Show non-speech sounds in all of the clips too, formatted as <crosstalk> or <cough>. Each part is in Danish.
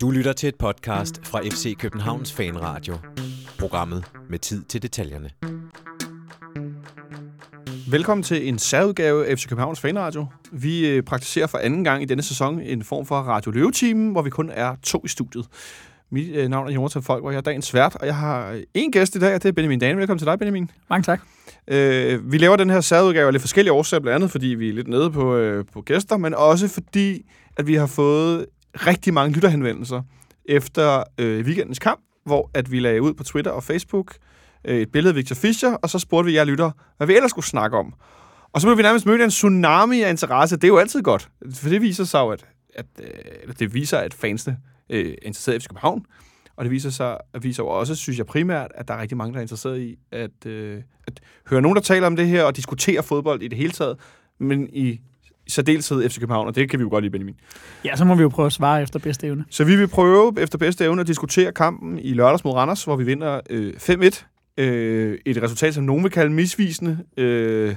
Du lytter til et podcast fra FC Københavns Fanradio. Programmet med tid til detaljerne. Velkommen til en særudgave af FC Københavns Fanradio. Vi øh, praktiserer for anden gang i denne sæson en form for Radio Løve-team, hvor vi kun er to i studiet. Mit øh, navn er Jonathan Folk, og jeg er dagens vært, og jeg har øh, en gæst i dag, og det er Benjamin Dane. Velkommen til dig, Benjamin. Mange tak. Øh, vi laver den her særudgave af lidt forskellige årsager, blandt andet fordi vi er lidt nede på, øh, på gæster, men også fordi, at vi har fået rigtig mange lytterhenvendelser efter øh, weekendens kamp, hvor at vi lagde ud på Twitter og Facebook øh, et billede af Victor Fischer, og så spurgte vi jer lytter, hvad vi ellers skulle snakke om. Og så blev vi nærmest mødt af en tsunami af interesse. Det er jo altid godt, for det viser sig jo, at, at, øh, at det viser, at fansene øh, er interesseret i FC København. Og det viser sig at viser jo også, synes jeg primært, at der er rigtig mange, der er interesseret i at, øh, at høre nogen, der taler om det her og diskutere fodbold i det hele taget, men i særdeleshed FC København, og det kan vi jo godt lide, Benjamin. Ja, så må vi jo prøve at svare efter bedste evne. Så vi vil prøve efter bedste evne at diskutere kampen i lørdags mod Randers, hvor vi vinder øh, 5-1. Øh, et resultat, som nogen vil kalde misvisende. Øh,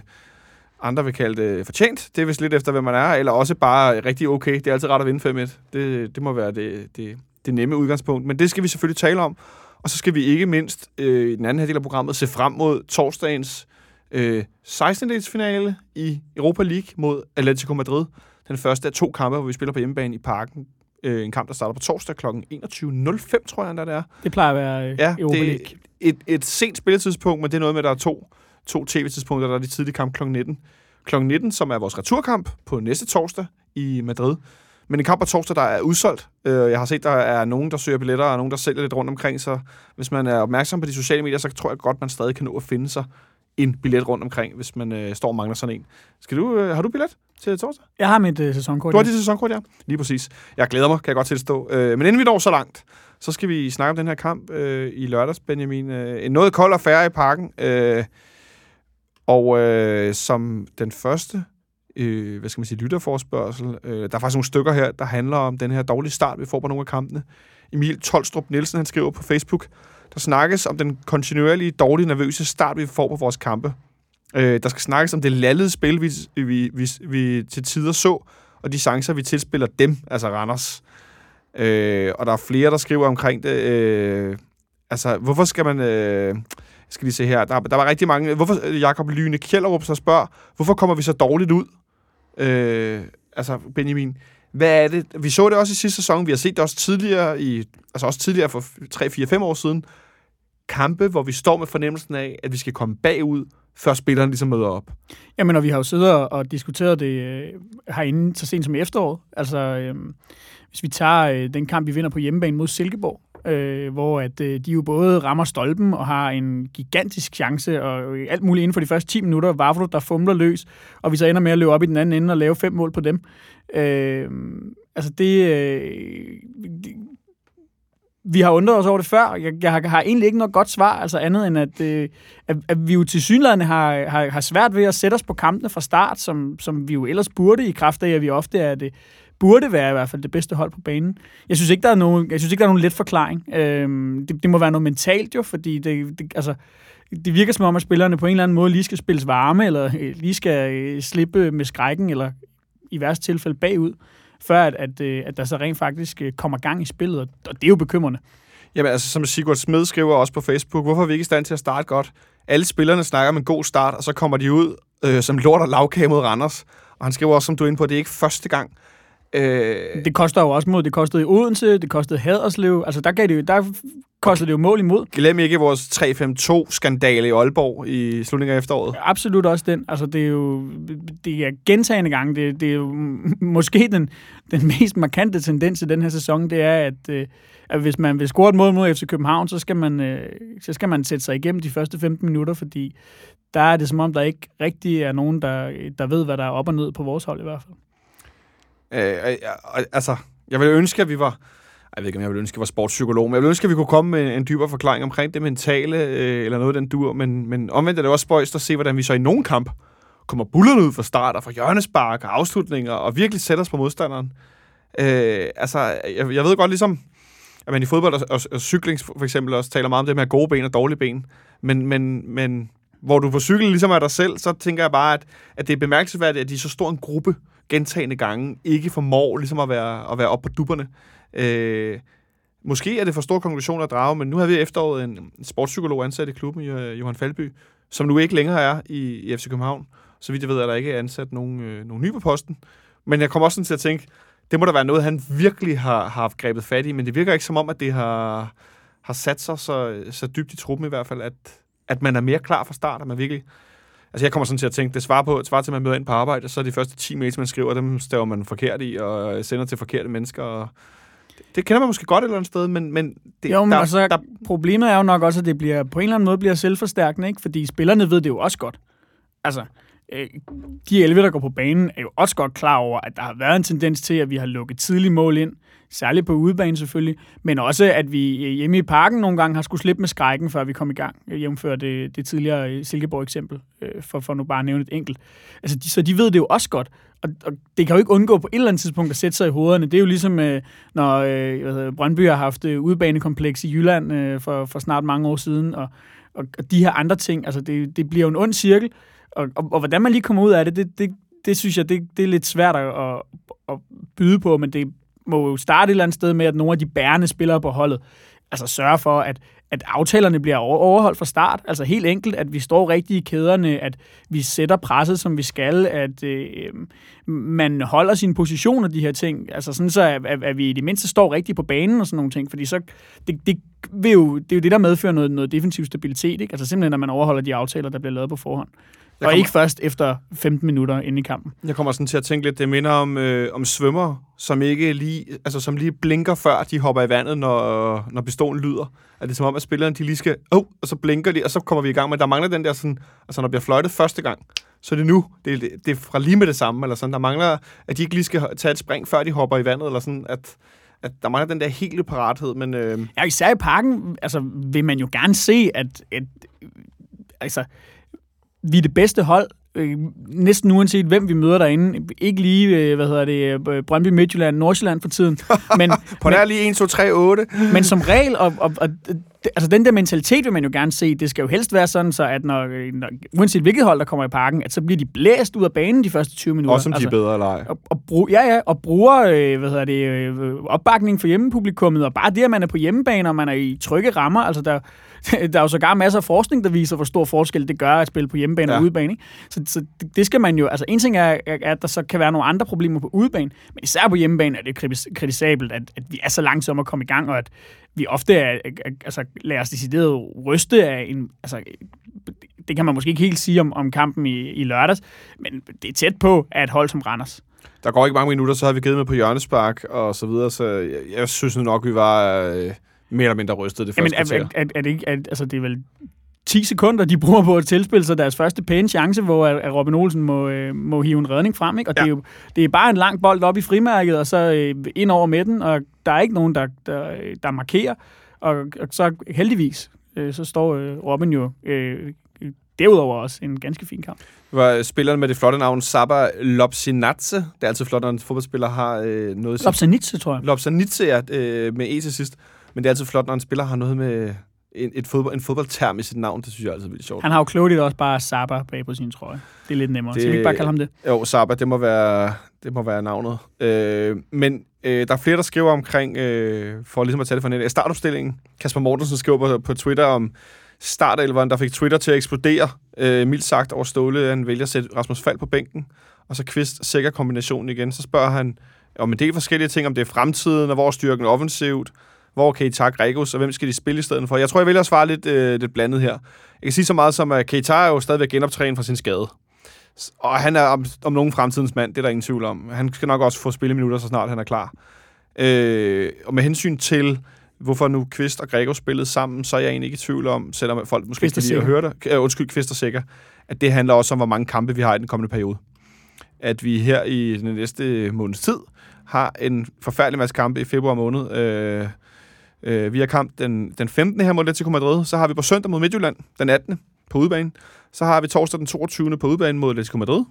andre vil kalde det fortjent. Det er vist lidt efter, hvem man er. Eller også bare rigtig okay. Det er altid ret at vinde 5-1. Det, det må være det, det, det nemme udgangspunkt. Men det skal vi selvfølgelig tale om. Og så skal vi ikke mindst øh, i den anden her del af programmet se frem mod torsdagens øh, 16-delsfinale i Europa League mod Atletico Madrid. Den første af to kampe, hvor vi spiller på hjemmebane i parken. Øh, en kamp, der starter på torsdag kl. 21.05, tror jeg, der det er. Det plejer at være øh, Ja, Europa det League. et, et sent spilletidspunkt, men det er noget med, at der er to, to tv-tidspunkter. Der er de tidlige kamp kl. 19. Kl. 19, som er vores returkamp på næste torsdag i Madrid. Men en kamp på torsdag, der er udsolgt. Øh, Jeg har set, der er nogen, der søger billetter, og nogen, der sælger lidt rundt omkring. Så hvis man er opmærksom på de sociale medier, så tror jeg godt, man stadig kan nå at finde sig en billet rundt omkring, hvis man øh, står og mangler sådan en. Skal du, øh, har du billet til torsdag? Jeg har mit øh, sæsonkort. Du har dit sæsonkort, ja. Lige præcis. Jeg glæder mig, kan jeg godt tilstå. Øh, men inden vi når så langt, så skal vi snakke om den her kamp øh, i lørdags, Benjamin. Øh, en noget kold affære i parken. Øh, og øh, som den første øh, hvad skal man sige, lytterforspørgsel, øh, der er faktisk nogle stykker her, der handler om den her dårlige start, vi får på nogle af kampene. Emil Tolstrup Nielsen, han skriver på Facebook, der snakkes om den kontinuerlige, dårlige, nervøse start, vi får på vores kampe. Øh, der skal snakkes om det lallede spil, vi, vi, vi, vi til tider så, og de chancer, vi tilspiller dem, altså Randers. Øh, og der er flere, der skriver omkring det. Øh, altså, hvorfor skal man... Øh, skal lige se her. Der, der var rigtig mange... Hvorfor, Jakob Lyne Kjellerup så spørger, hvorfor kommer vi så dårligt ud? Øh, altså, Benjamin, hvad er det? Vi så det også i sidste sæson. Vi har set det også tidligere, i, altså også tidligere for 3-4-5 år siden. Kampe, hvor vi står med fornemmelsen af, at vi skal komme bagud, før spilleren ligesom møder op. Jamen, og vi har jo siddet og, diskuteret det øh, herinde så sent som i efteråret. Altså, øh, hvis vi tager øh, den kamp, vi vinder på hjemmebane mod Silkeborg, øh, hvor at, øh, de jo både rammer stolpen og har en gigantisk chance, og øh, alt muligt inden for de første 10 minutter, Vavro, der fumler løs, og vi så ender med at løbe op i den anden ende og lave fem mål på dem. Øh, altså, det, øh, det vi har undret os over det før. Jeg, jeg har, har egentlig ikke noget godt svar, altså andet end, at, øh, at, at vi jo til synligheden har, har, har svært ved at sætte os på kampene fra start, som, som vi jo ellers burde i kraft af, at vi ofte er det, burde være i hvert fald det bedste hold på banen. Jeg synes ikke, der er nogen, jeg synes ikke, der er nogen let forklaring. Øhm, det, det, må være noget mentalt jo, fordi det, det, altså, det virker som om, at spillerne på en eller anden måde lige skal spilles varme, eller øh, lige skal øh, slippe med skrækken, eller i værste tilfælde bagud, før at, at, øh, at der så rent faktisk øh, kommer gang i spillet, og og det er jo bekymrende. Jamen altså, som Sigurd Smed skriver også på Facebook, hvorfor er vi ikke i stand til at starte godt? Alle spillerne snakker om en god start, og så kommer de ud øh, som lort og lavkage mod Randers. Og han skriver også, som du er inde på, det er ikke første gang. Øh, Det koster jo også mod, det kostede i Odense, det kostede Haderslev, altså der, gav det jo, der kostede det jo mål imod. glem ikke vores 3-5-2-skandale i Aalborg i slutningen af efteråret. Absolut også den. Altså, det er jo det er gentagende gange. Det, det er jo <laughs> måske den, den mest markante tendens i den her sæson, det er, at, øh, at hvis man vil score et mål mod FC København, så skal, man, øh, så skal man sætte sig igennem de første 15 minutter, fordi der er det som om, der ikke rigtig er nogen, der, der ved, hvad der er op og ned på vores hold i hvert fald. Øh, øh, øh, altså, jeg ville ønske, at vi var... Jeg ved ikke, om jeg ville ønske, at jeg var sportspsykolog, men jeg ville ønske, at vi kunne komme med en dybere forklaring omkring det mentale, øh, eller noget den dur. Men, men omvendt er det også spøjst at se, hvordan vi så i nogen kamp kommer bullerne ud fra start og fra hjørnespark og afslutninger, og virkelig sætter os på modstanderen. Øh, altså, jeg, jeg ved godt ligesom, at man i fodbold og, og, og cykling for eksempel også taler meget om det med gode ben og dårlige ben. Men, men, men hvor du på cykel ligesom er dig selv, så tænker jeg bare, at, at det er bemærkelsesværdigt, at de er så stor en gruppe gentagende gange ikke formår ligesom at være, at være op på dupperne. Øh, måske er det for stor konklusion at drage, men nu har vi efteråret en sportspsykolog ansat i klubben, øh, Johan Falby, som nu ikke længere er i, i FC København. Så vidt jeg ved, er der ikke ansat nogen, øh, nogen ny på posten. Men jeg kommer også sådan til at tænke, det må da være noget, han virkelig har, har haft grebet fat i, men det virker ikke som om, at det har, har sat sig så, så dybt i truppen i hvert fald, at, at man er mere klar fra start, at man virkelig... Altså jeg kommer sådan til at tænke, det svarer, på, det svarer til, at man møder ind på arbejde, så er de første 10 mails, man skriver, dem staver man forkert i, og sender til forkerte mennesker, og det kender man måske godt et eller andet sted, men, men, det, jo, men der, altså, der, problemet er jo nok også, at det bliver, på en eller anden måde bliver selvforstærkende, ikke? fordi spillerne ved det jo også godt. Altså, øh, de 11, der går på banen, er jo også godt klar over, at der har været en tendens til, at vi har lukket tidlige mål ind, særligt på udebane selvfølgelig, men også, at vi hjemme i parken nogle gange har skulle slippe med skrækken, før vi kom i gang, jævnfør det, det tidligere Silkeborg-eksempel, øh, for, for nu bare at nævne et enkelt. Altså, de, så de ved det jo også godt, og, og det kan jo ikke undgå på et eller andet tidspunkt at sætte sig i hovederne. Det er jo ligesom, øh, når øh, hvad hedder, Brøndby har haft øh, udebanekompleks i Jylland øh, for, for snart mange år siden, og, og, og de her andre ting, altså det, det bliver jo en ond cirkel, og, og, og hvordan man lige kommer ud af det, det, det, det synes jeg, det, det er lidt svært at, at, at byde på, men det må jo starte et eller andet sted med, at nogle af de bærende spillere på holdet altså sørge for, at, at aftalerne bliver overholdt fra start. Altså helt enkelt, at vi står rigtigt i kæderne, at vi sætter presset, som vi skal, at øh, man holder sin position og de her ting. Altså sådan så, at, at vi i det mindste står rigtigt på banen og sådan nogle ting. Fordi så, det, det, vil jo, det er jo det, der medfører noget, noget defensiv stabilitet. Ikke? Altså simpelthen, at man overholder de aftaler, der bliver lavet på forhånd. Jeg og kommer, ikke først efter 15 minutter inde i kampen. Jeg kommer sådan til at tænke lidt, det minder om, øh, om svømmer, som ikke lige, altså som lige blinker før de hopper i vandet, når, når pistolen lyder. Er det som om, at spillerne de lige skal, oh, og så blinker de, og så kommer vi i gang. Men der mangler den der sådan, altså når der bliver fløjtet første gang, så er det nu. Det, det, det er fra lige med det samme, eller sådan. Der mangler, at de ikke lige skal tage et spring, før de hopper i vandet, eller sådan, at, at der mangler den der hele parathed, men... Øh... Ja, især i parken, altså, vil man jo gerne se, at, at altså, vi er det bedste hold, øh, næsten uanset hvem vi møder derinde. Ikke lige, øh, hvad hedder det, øh, Brøndby Midtjylland, Nordsjælland for tiden. <laughs> Men, På der lige 1, 2, 3, 8. men som regel, og, og, og altså den der mentalitet vil man jo gerne se. Det skal jo helst være sådan, så at når, når uanset hvilket hold, der kommer i parken, at så bliver de blæst ud af banen de første 20 minutter. Også som altså, de er bedre eller ej. Og, og brug, ja, ja, og bruger øh, hvad hedder det, øh, opbakning for hjemmepublikummet, og bare det, at man er på hjemmebane, og man er i trygge rammer, altså der, <laughs> der er jo sågar masser af forskning, der viser, hvor stor forskel det gør at spille på hjemmebane ja. og udebane. Ikke? Så, så det skal man jo... Altså, en ting er, at der så kan være nogle andre problemer på udebane, men især på hjemmebane er det kritisabelt, at, at vi er så langsomme at komme i gang, og at vi ofte er, altså, lader os decideret ryste af en... Altså, det kan man måske ikke helt sige om, om kampen i, i lørdags, men det er tæt på at et hold som Randers. Der går ikke mange minutter, så har vi givet med på hjørnespark og så videre, så jeg, jeg synes nok, vi var... Øh mere eller mindre rystet det første Jamen, er, er, er, det ikke, er, altså, det er vel 10 sekunder, de bruger på at tilspille sig deres første pæne chance, hvor at Robin Olsen må, øh, må hive en redning frem. Ikke? Og ja. det, er jo, det er bare en lang bold op i frimærket, og så øh, ind over midten, og der er ikke nogen, der, der, der markerer. Og, og så heldigvis, øh, så står øh, Robin jo øh, derudover også en ganske fin kamp. Det var spilleren med det flotte navn Saba Lopsinatse. Det er altid flot, når en fodboldspiller har øh, noget... Lopsanitse, tror jeg. Lopsanitse, ja, øh, med E til sidst. Men det er altid flot, når en spiller har noget med en, et fodbold, en fodboldterm i sit navn. Det synes jeg altid er vildt sjovt. Han har jo klogt også bare Saba bag på sin trøje. Det er lidt nemmere. Det, Skal vi ikke bare kalde ham det? Jo, Saba, det må være, det må være navnet. Øh, men øh, der er flere, der skriver omkring, øh, for ligesom at tage det for net, startopstillingen. Kasper Mortensen skriver på, på Twitter om startelveren, der fik Twitter til at eksplodere, øh, mildt sagt, over Ståle. Han vælger at sætte Rasmus Fald på bænken, og så Kvist sikker kombinationen igen. Så spørger han om en del forskellige ting, om det er fremtiden, og hvor styrken er offensivt, hvor kan I takke Regus, og hvem skal de spille i stedet for? Jeg tror, jeg vælger at svare lidt, øh, lidt blandet her. Jeg kan sige så meget som, at Keita er jo stadigvæk genoptrænet fra sin skade. Og han er om, om nogen fremtidens mand, det er der ingen tvivl om. Han skal nok også få spilleminutter, så snart han er klar. Øh, og med hensyn til, hvorfor nu Kvist og Gregor spillede sammen, så er jeg egentlig ikke i tvivl om, selvom folk måske ikke lige har hørt det, uh, undskyld, Kvist og Sikker, at det handler også om, hvor mange kampe vi har i den kommende periode. At vi her i den næste måneds tid har en forfærdelig masse kampe i februar måned, øh, Øh, vi har kamp den, den 15. her mod Atletico Madrid. Så har vi på søndag mod Midtjylland den 18. på udebane. Så har vi torsdag den 22. på udebane mod Atletico Madrid.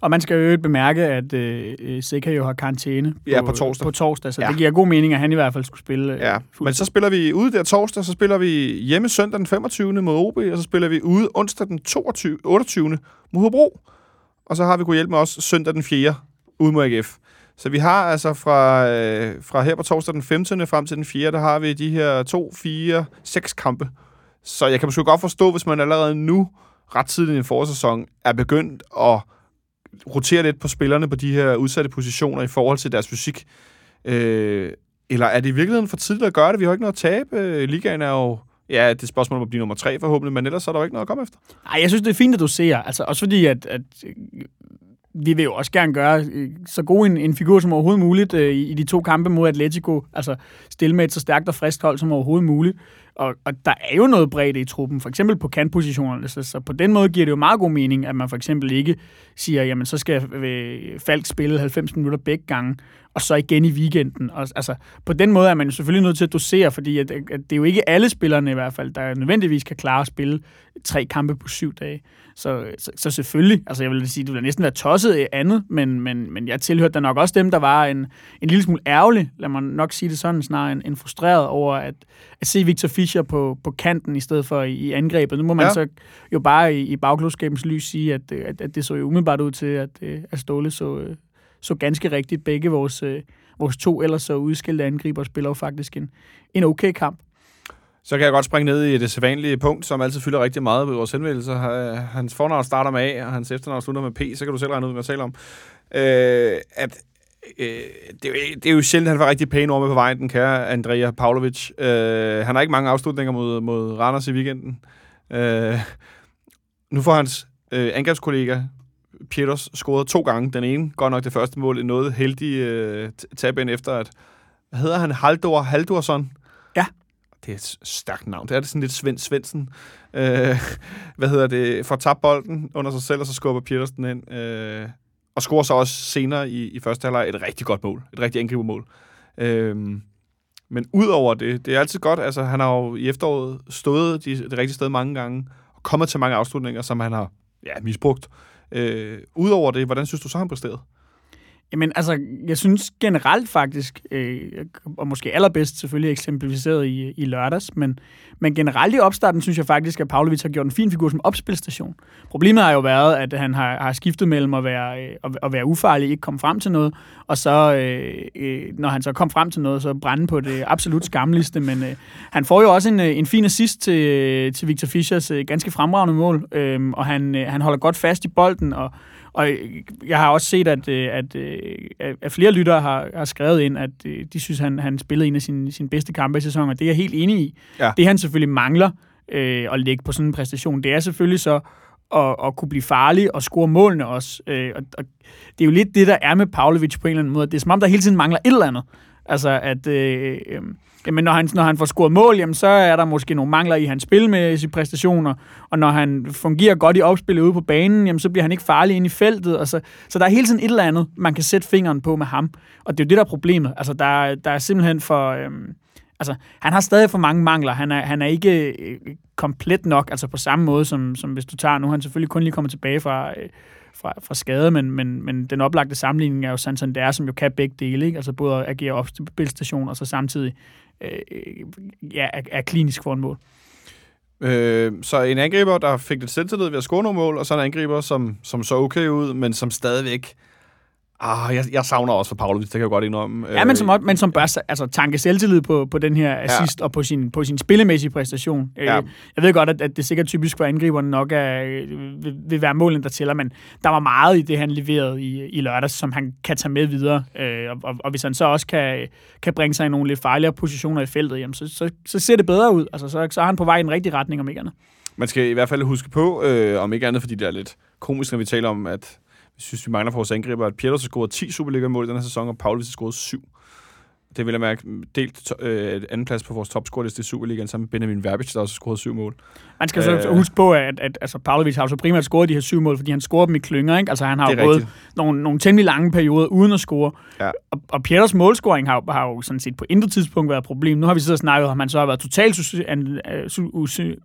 Og man skal jo bemærke, at øh, Seca jo har karantæne på, ja, på torsdag. På torsdag, så ja. det giver god mening, at han i hvert fald skulle spille. Øh, ja, men så spiller vi ude der torsdag, så spiller vi hjemme søndag den 25. mod OB, og så spiller vi ude onsdag den 22, 28. mod Hobro. Og så har vi kunne hjælpe med os søndag den 4. ude mod AGF. Så vi har altså fra, øh, fra her på torsdag den 15. frem til den 4. der har vi de her 2, 4, 6 kampe. Så jeg kan måske godt forstå, hvis man allerede nu, ret tidligt i en forårssæson, er begyndt at rotere lidt på spillerne på de her udsatte positioner i forhold til deres fysik. Øh, eller er det i virkeligheden for tidligt at gøre det? Vi har ikke noget at tabe. Øh, Ligaen er jo Ja, det er spørgsmål om at blive nummer tre forhåbentlig, men ellers er der jo ikke noget at komme efter. Nej, jeg synes, det er fint, at du ser. Altså, også fordi, at, at vi vil jo også gerne gøre øh, så god en, en figur som overhovedet muligt øh, i, i de to kampe mod Atletico. Altså stille med et så stærkt og frisk hold som overhovedet muligt. Og, og der er jo noget bredt i truppen, for eksempel på kantpositionerne. Så, så på den måde giver det jo meget god mening, at man for eksempel ikke siger, jamen så skal øh, Falk spille 90 minutter begge gange, og så igen i weekenden. Og, altså, på den måde er man jo selvfølgelig nødt til at dosere, fordi at, at det er jo ikke alle spillerne i hvert fald, der nødvendigvis kan klare at spille tre kampe på syv dage. Så, så, så selvfølgelig, altså jeg vil sige, du vil næsten være tosset af andet, men, men, men jeg tilhørte da nok også dem, der var en, en lille smule ærgerlig, lad mig nok sige det sådan, snarere en, en frustreret over at, at se Victor Fischer på, på kanten i stedet for i, i angrebet. Nu må man ja. så jo bare i, i bagklodskabens lys sige, at, at, at det så jo umiddelbart ud til, at, at Ståle så, så ganske rigtigt. Begge vores, øh, vores to ellers så udskilte angriber spiller jo faktisk en, en okay kamp. Så kan jeg godt springe ned i det sædvanlige punkt, som altid fylder rigtig meget ved vores henvendelser. Hans fornavn starter med A, og hans efternavn slutter med P, så kan du selv regne ud, hvad jeg taler om. Øh, at øh, det, er jo, det er jo sjældent, at han var rigtig pæn over med på vejen, den kære Andrea Pavlovic. Øh, han har ikke mange afslutninger mod, mod Randers i weekenden. Øh, nu får hans øh, angrebskollega Pieters scoret to gange. Den ene, godt nok det første mål, en noget heldig øh, tab ind efter, at hvad hedder han? Haldor Haldorsson? Ja det er et stærkt navn. Det er det sådan lidt Svend Svendsen. Øh, hvad hedder det? Får tabt bolden under sig selv, og så skubber Petersen ind. Øh, og scorer så også senere i, i første halvleg et rigtig godt mål. Et rigtig angribermål. Øh, men udover det, det er altid godt. Altså, han har jo i efteråret stået de, det rigtige sted mange gange, og kommet til mange afslutninger, som han har ja, misbrugt. Øh, Udover det, hvordan synes du så, han præsterede? Jamen, altså, jeg synes generelt faktisk, øh, og måske allerbedst selvfølgelig eksemplificeret i, i lørdags, men, men generelt i opstarten synes jeg faktisk, at Pavlovic har gjort en fin figur som opspilstation. Problemet har jo været, at han har, har skiftet mellem at være, øh, at være ufarlig, ikke komme frem til noget, og så, øh, øh, når han så kom frem til noget, så brænde på det absolut skamligste. Men øh, han får jo også en, øh, en fin assist til, til Victor Fischers øh, ganske fremragende mål, øh, og han, øh, han holder godt fast i bolden, og og jeg har også set, at, øh, at, øh, at, at flere lyttere har, har skrevet ind, at øh, de synes, at han, han spillede en af sine, sine bedste kampe i sæsonen, og det er jeg helt enig i. Ja. Det han selvfølgelig mangler øh, at lægge på sådan en præstation, det er selvfølgelig så at, at kunne blive farlig og score målene også. Øh, og, og det er jo lidt det, der er med Pavlovic på en eller anden måde. Det er som om, der hele tiden mangler et eller andet. Altså, at... Øh, øh, Jamen, når han, når han får scoret mål, jamen, så er der måske nogle mangler i hans spilmæssige præstationer, og når han fungerer godt i opspillet ude på banen, jamen, så bliver han ikke farlig ind i feltet. Og så, så der er hele tiden et eller andet, man kan sætte fingeren på med ham. Og det er jo det, der er problemet. Altså, der, der er simpelthen for... Øh, altså, han har stadig for mange mangler. Han er, han er ikke øh, komplet nok, altså på samme måde, som, som hvis du tager... Nu han selvfølgelig kun lige kommet tilbage fra... Øh, fra, fra skade, men, men, men den oplagte sammenligning er jo Santander, som jo kan begge dele, ikke? altså både at agere opspilstation og så samtidig øh, ja, er, er klinisk for en mål. Øh, så en angriber, der fik lidt selvtillid ved at score nogle mål, og så en angriber, som, som så okay ud, men som stadigvæk Ah, jeg, jeg savner også for Pavlovic, det kan jeg godt indrømme. Ja, men som, men som bør altså, tanke selvtillid på, på den her assist ja. og på sin, på sin spillemæssige præstation. Øh, ja. Jeg ved godt, at, at det sikkert typisk for angriberne nok er, vil, vil være målen, der tæller, men der var meget i det, han leverede i, i lørdags, som han kan tage med videre. Øh, og, og, og hvis han så også kan, kan bringe sig i nogle lidt farligere positioner i feltet, jamen, så, så, så ser det bedre ud. Altså, så, så er han på vej i den rigtige retning, om ikke andet. Man skal i hvert fald huske på, øh, om ikke andet, fordi det er lidt komisk, når vi taler om, at jeg synes, vi mangler for vores angriber, at Pieters har scoret 10 Superliga-mål i den her sæson, og Paulus har scoret 7. Det vil jeg mærke delt øh, anden plads på vores topscoreliste i Superligaen sammen med Benjamin Verbic, der også har scoret syv mål. Man skal så øh, huske på, at, at altså, Pavlovic har så primært scoret de her syv mål, fordi han scorer dem i klynger. Ikke? Altså, han har jo gået nogle, nogle temmelig lange perioder uden at score. Ja. Og, og Pieters målscoring har, har jo sådan set på intet tidspunkt været et problem. Nu har vi så snakket om, at han så har været totalt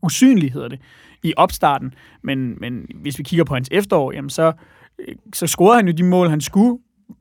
usynlig, hedder det, i opstarten. Men, men hvis vi kigger på hans efterår, jamen så så scorede han jo de mål, han skulle.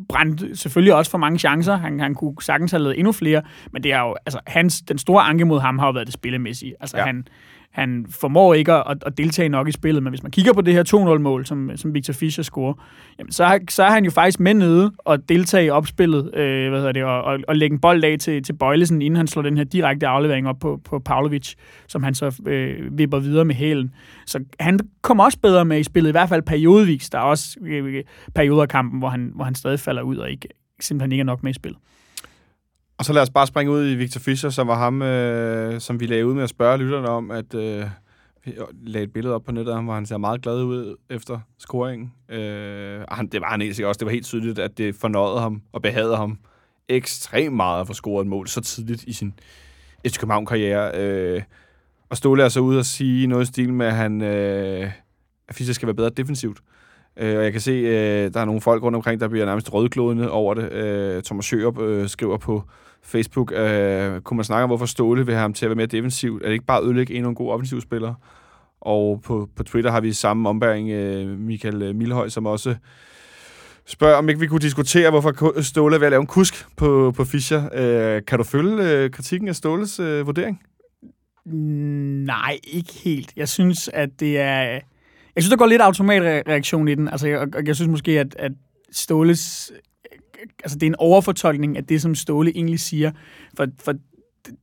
Brændte selvfølgelig også for mange chancer. Han, han kunne sagtens have lavet endnu flere. Men det er jo, altså, hans, den store anke mod ham har jo været det spillemæssige. Altså, ja. han, han formår ikke at, at deltage nok i spillet, men hvis man kigger på det her 2-0-mål, som, som Victor Fischer scorer, jamen så, så er han jo faktisk med nede og deltage i opspillet, øh, hvad hedder det, og, og, og lægge en bold af til, til Bøjlesen, inden han slår den her direkte aflevering op på, på Pavlovic, som han så øh, vipper videre med hælen. Så han kommer også bedre med i spillet, i hvert fald periodvis. Der er også øh, perioder af kampen, hvor han, hvor han stadig falder ud og ikke, simpelthen ikke er nok med i spillet. Og så lad os bare springe ud i Victor Fischer, som var ham, øh, som vi lagde ud med at spørge lytterne om, at øh, vi øh, lagde et billede op på nettet, hvor han ser meget glad ud efter scoringen. Øh, han, det var han egentlig også. Det var helt tydeligt, at det fornøjede ham og behagede ham ekstremt meget at få scoret et mål så tidligt i sin FC København-karriere. Øh, og Ståle er så ude og sige noget i stil med, at han, øh, at Fischer skal være bedre defensivt. Øh, og jeg kan se, øh, der er nogle folk rundt omkring, der bliver nærmest rødglådende over det. Øh, Thomas Sjørup øh, skriver på Facebook, øh, kunne man snakke om, hvorfor Ståle vil have ham til at være mere defensiv? Er det ikke bare at ødelægge en god offensiv spiller? Og på, på Twitter har vi samme ombæring øh, Michael øh, Milhøj, som også spørger, om ikke vi kunne diskutere, hvorfor Ståle vil lave en kusk på, på Fischer. Øh, kan du følge øh, kritikken af Ståles øh, vurdering? Nej, ikke helt. Jeg synes, at det er... Jeg synes, der går lidt automatreaktion i den. Altså, jeg, jeg synes måske, at, at Ståles altså, det er en overfortolkning af det, som Ståle egentlig siger. For, for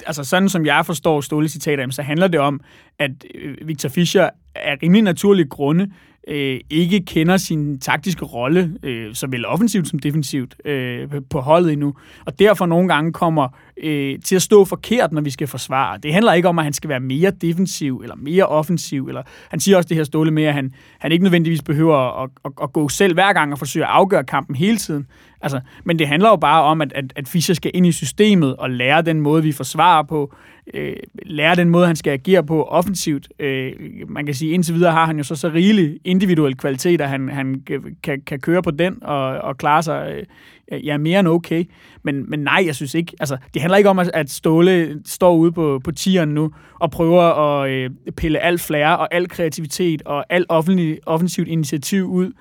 altså sådan som jeg forstår Ståle citater, så handler det om, at øh, Victor Fischer er rimelig naturlige grunde øh, ikke kender sin taktiske rolle, øh, såvel offensivt som defensivt, øh, på holdet endnu. Og derfor nogle gange kommer øh, til at stå forkert, når vi skal forsvare. Det handler ikke om, at han skal være mere defensiv eller mere offensiv. Eller, han siger også det her ståle med, at han, han ikke nødvendigvis behøver at, at, at gå selv hver gang og forsøge at afgøre kampen hele tiden. Altså, men det handler jo bare om, at, at, at Fischer skal ind i systemet og lære den måde, vi forsvarer på, øh, lære den måde, han skal agere på offensivt. Øh, man kan sige, indtil videre har han jo så så rigelig individuel kvalitet, at han, han kan, kan køre på den og, og klare sig øh, ja, mere end okay. Men, men nej, jeg synes ikke. Altså, det handler ikke om, at Ståle står ude på, på tieren nu og prøver at øh, pille alt flair og al kreativitet og alt offentlig, offensivt initiativ ud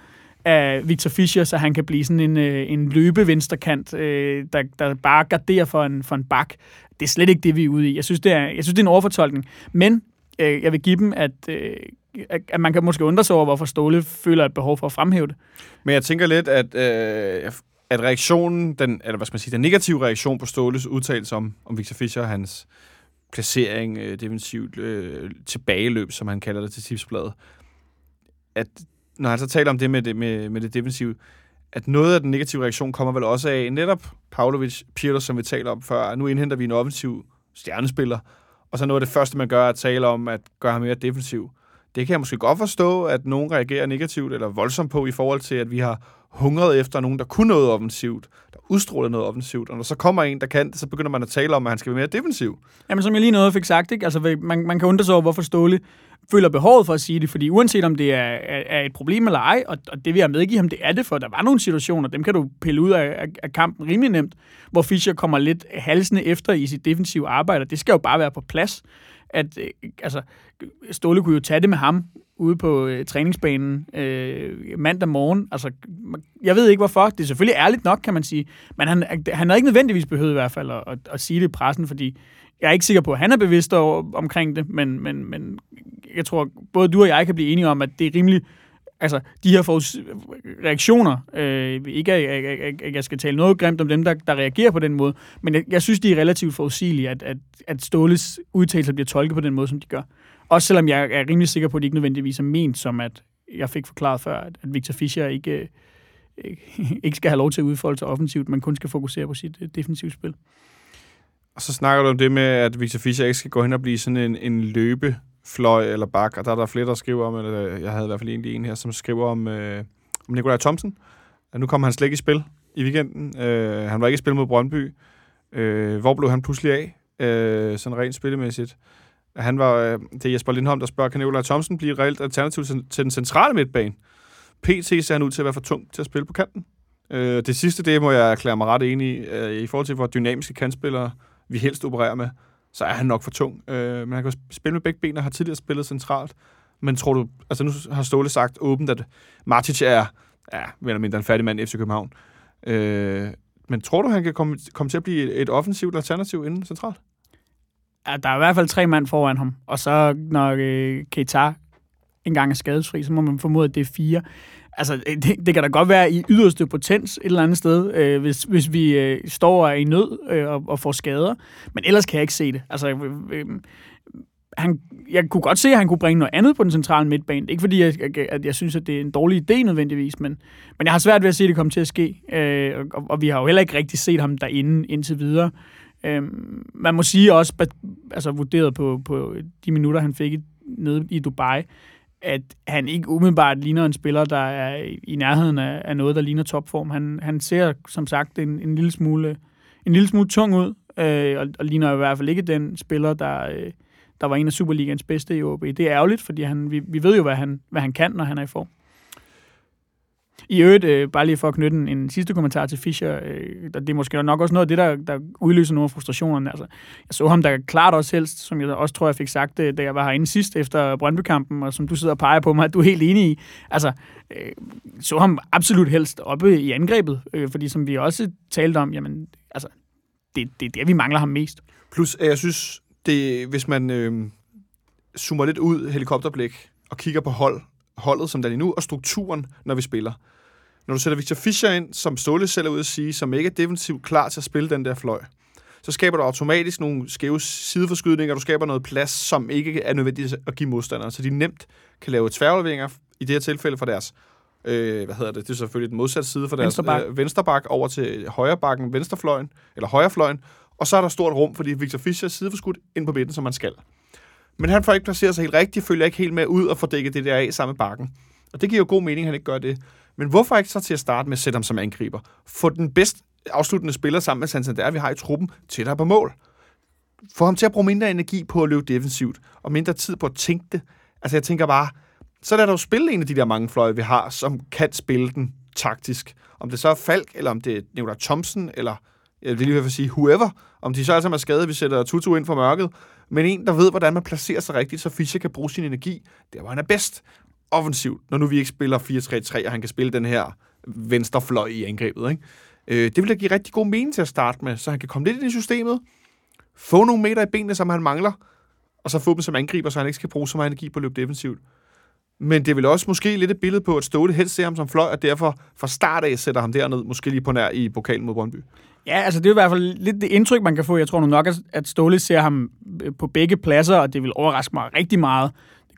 af Victor Fischer, så han kan blive sådan en, øh, en løbevensterkant, øh, der, der bare garderer for en, for en bak. Det er slet ikke det, vi er ude i. Jeg synes, det er, jeg synes, det er en overfortolkning. Men øh, jeg vil give dem, at, øh, at man kan måske undre sig over, hvorfor Ståle føler et behov for at fremhæve det. Men jeg tænker lidt, at, øh, at reaktionen, den, eller hvad skal man sige, den negative reaktion på Ståles udtalelse om, om Victor Fischer, hans placering, øh, defensivt øh, tilbageløb, som han kalder det til tipsbladet, at når han så taler om det med det, med, med det defensive, at noget af den negative reaktion kommer vel også af netop Pavlovic, Pirlo, som vi taler om før. Nu indhenter vi en offensiv stjernespiller, og så noget af det første, man gør, er at tale om at gøre ham mere defensiv. Det kan jeg måske godt forstå, at nogen reagerer negativt eller voldsomt på i forhold til, at vi har hungret efter nogen, der kunne noget offensivt, udstråler noget offensivt, og når så kommer en, der kan det, så begynder man at tale om, at han skal være mere defensiv. Jamen, som jeg lige noget fik sagt, ikke? Altså, man, man kan undre sig over, hvorfor Ståle føler behovet for at sige det, fordi uanset om det er, er, er et problem eller ej, og, og det vil jeg medgive ham, det er det, for der var nogle situationer, dem kan du pille ud af, af, af kampen rimelig nemt, hvor Fischer kommer lidt halsende efter i sit defensive arbejde, og det skal jo bare være på plads at øh, altså, Ståle kunne jo tage det med ham ude på øh, træningsbanen øh, mandag morgen. Altså, jeg ved ikke hvorfor. Det er selvfølgelig ærligt nok, kan man sige. Men han, han havde ikke nødvendigvis behøvet i hvert fald at, at, at sige det i pressen, fordi jeg er ikke sikker på, at han er bevidst over, omkring det, men, men, men jeg tror, både du og jeg kan blive enige om, at det er rimelig altså, de her reaktioner, øh, ikke at, at, at jeg skal tale noget grimt om dem, der, der reagerer på den måde, men jeg, jeg synes, de er relativt forudsigelige, at, at, at Ståles udtalelser bliver tolket på den måde, som de gør. Også selvom jeg er rimelig sikker på, at de ikke nødvendigvis er ment som, at jeg fik forklaret før, at, at Victor Fischer ikke, ikke, øh, <laughs> ikke skal have lov til at udfolde sig offensivt, men kun skal fokusere på sit øh, defensive spil. Og så snakker du om det med, at Victor Fischer ikke skal gå hen og blive sådan en, en løbe fløj eller bak, og der er der flere, der skriver om, eller øh, jeg havde i hvert fald egentlig en her, som skriver om, øh, om Nikolaj Thomsen. At nu kommer han slet ikke i spil i weekenden. Øh, han var ikke i spil mod Brøndby. Øh, hvor blev han pludselig af, øh, sådan rent spillemæssigt? Han var, øh, det er Jesper Lindholm, der spørger, kan Nikolaj Thomsen blive et reelt alternativ til, til den centrale midtbane? PT ser han ud til at være for tung til at spille på kanten. Øh, det sidste, det må jeg erklære mig ret enig i, øh, i forhold til, hvor dynamiske kantspillere vi helst opererer med så er han nok for tung. Øh, men han kan spille med begge ben og har tidligere spillet centralt. Men tror du, altså nu har Ståle sagt åbent, at Martic er, ja, mere mindre en færdig mand i FC København. Øh, men tror du, han kan komme, komme til at blive et offensivt alternativ inden centralt? Ja, der er i hvert fald tre mand foran ham. Og så når øh, Keita engang er skadesfri, så må man formode, at det er fire. Altså, øh, det, det kan da godt være i yderste potens et eller andet sted, øh, hvis, hvis vi øh, står i nød øh, og, og får skader. Men ellers kan jeg ikke se det. Altså, øh, øh, han, jeg kunne godt se, at han kunne bringe noget andet på den centrale midtbane. Ikke fordi, jeg, jeg, at jeg synes, at det er en dårlig idé nødvendigvis, men, men jeg har svært ved at se, at det kommer til at ske. Øh, og, og vi har jo heller ikke rigtig set ham derinde indtil videre. Øh, man må sige også, altså vurderet på, på de minutter, han fik nede i Dubai, at han ikke umiddelbart ligner en spiller, der er i nærheden af, af noget, der ligner topform. Han, han ser, som sagt, en, en, lille smule, en lille smule tung ud, øh, og, og ligner i hvert fald ikke den spiller, der, øh, der var en af Superligans bedste i OB. Det er ærgerligt, fordi han, vi, vi ved jo, hvad han, hvad han kan, når han er i form. I øvrigt, øh, bare lige for at knytte en, en sidste kommentar til Fischer, øh, det er måske nok også noget af det, der, der udløser nogle af frustrationerne. Altså, jeg så ham der klart også helst, som jeg også tror, jeg fik sagt, øh, da jeg var herinde sidst efter Brøndby-kampen, og som du sidder og peger på mig, at du er helt enig i. Altså, øh, så ham absolut helst oppe i angrebet, øh, fordi som vi også talte om, jamen, altså, det, det er der, vi mangler ham mest. Plus, jeg synes, det, hvis man øh, zoomer lidt ud helikopterblik og kigger på hold, holdet, som der er nu, og strukturen, når vi spiller. Når du sætter Victor Fischer ind, som Ståle selv er ude at sige, som ikke er defensivt klar til at spille den der fløj, så skaber du automatisk nogle skæve sideforskydninger, du skaber noget plads, som ikke er nødvendigt at give modstandere, så de nemt kan lave tværleveringer, i det her tilfælde for deres øh, hvad hedder det, det er selvfølgelig den modsatte side for deres vensterbak, øh, vensterbak over til højrebakken, venstrefløjen, eller højrefløjen, og så er der stort rum, fordi Victor Fischer er sideforskudt ind på midten, som man skal. Men han får ikke placeret sig helt rigtigt, følger ikke helt med ud og får dækket det der af sammen med bakken. Og det giver jo god mening, at han ikke gør det. Men hvorfor ikke så til at starte med at sætte ham som angriber? Få den bedst afsluttende spiller sammen med Santander, vi har i truppen, tættere på mål. Få ham til at bruge mindre energi på at løbe defensivt, og mindre tid på at tænke det. Altså jeg tænker bare, så lad dog spille en af de der mange fløje, vi har, som kan spille den taktisk. Om det så er Falk, eller om det er Nicolai Thompson, eller jeg vil lige sige whoever, om de så altså er skadet, vi sætter Tutu ind for mørket, men en, der ved, hvordan man placerer sig rigtigt, så Fischer kan bruge sin energi der, hvor han er bedst offensivt, når nu vi ikke spiller 4-3-3, og han kan spille den her venstrefløj i angrebet. Ikke? Øh, det vil da give rigtig god mening til at starte med, så han kan komme lidt ind i systemet, få nogle meter i benene, som han mangler, og så få dem som angriber, så han ikke skal bruge så meget energi på at løbe defensivt. Men det vil også måske lidt et billede på, at Ståle helst ser ham som fløj, og derfor fra start af sætter ham derned, måske lige på nær i pokalen mod Brøndby. Ja, altså det er i hvert fald lidt det indtryk, man kan få. Jeg tror nu nok, at Ståle ser ham øh, på begge pladser, og det vil overraske mig rigtig meget,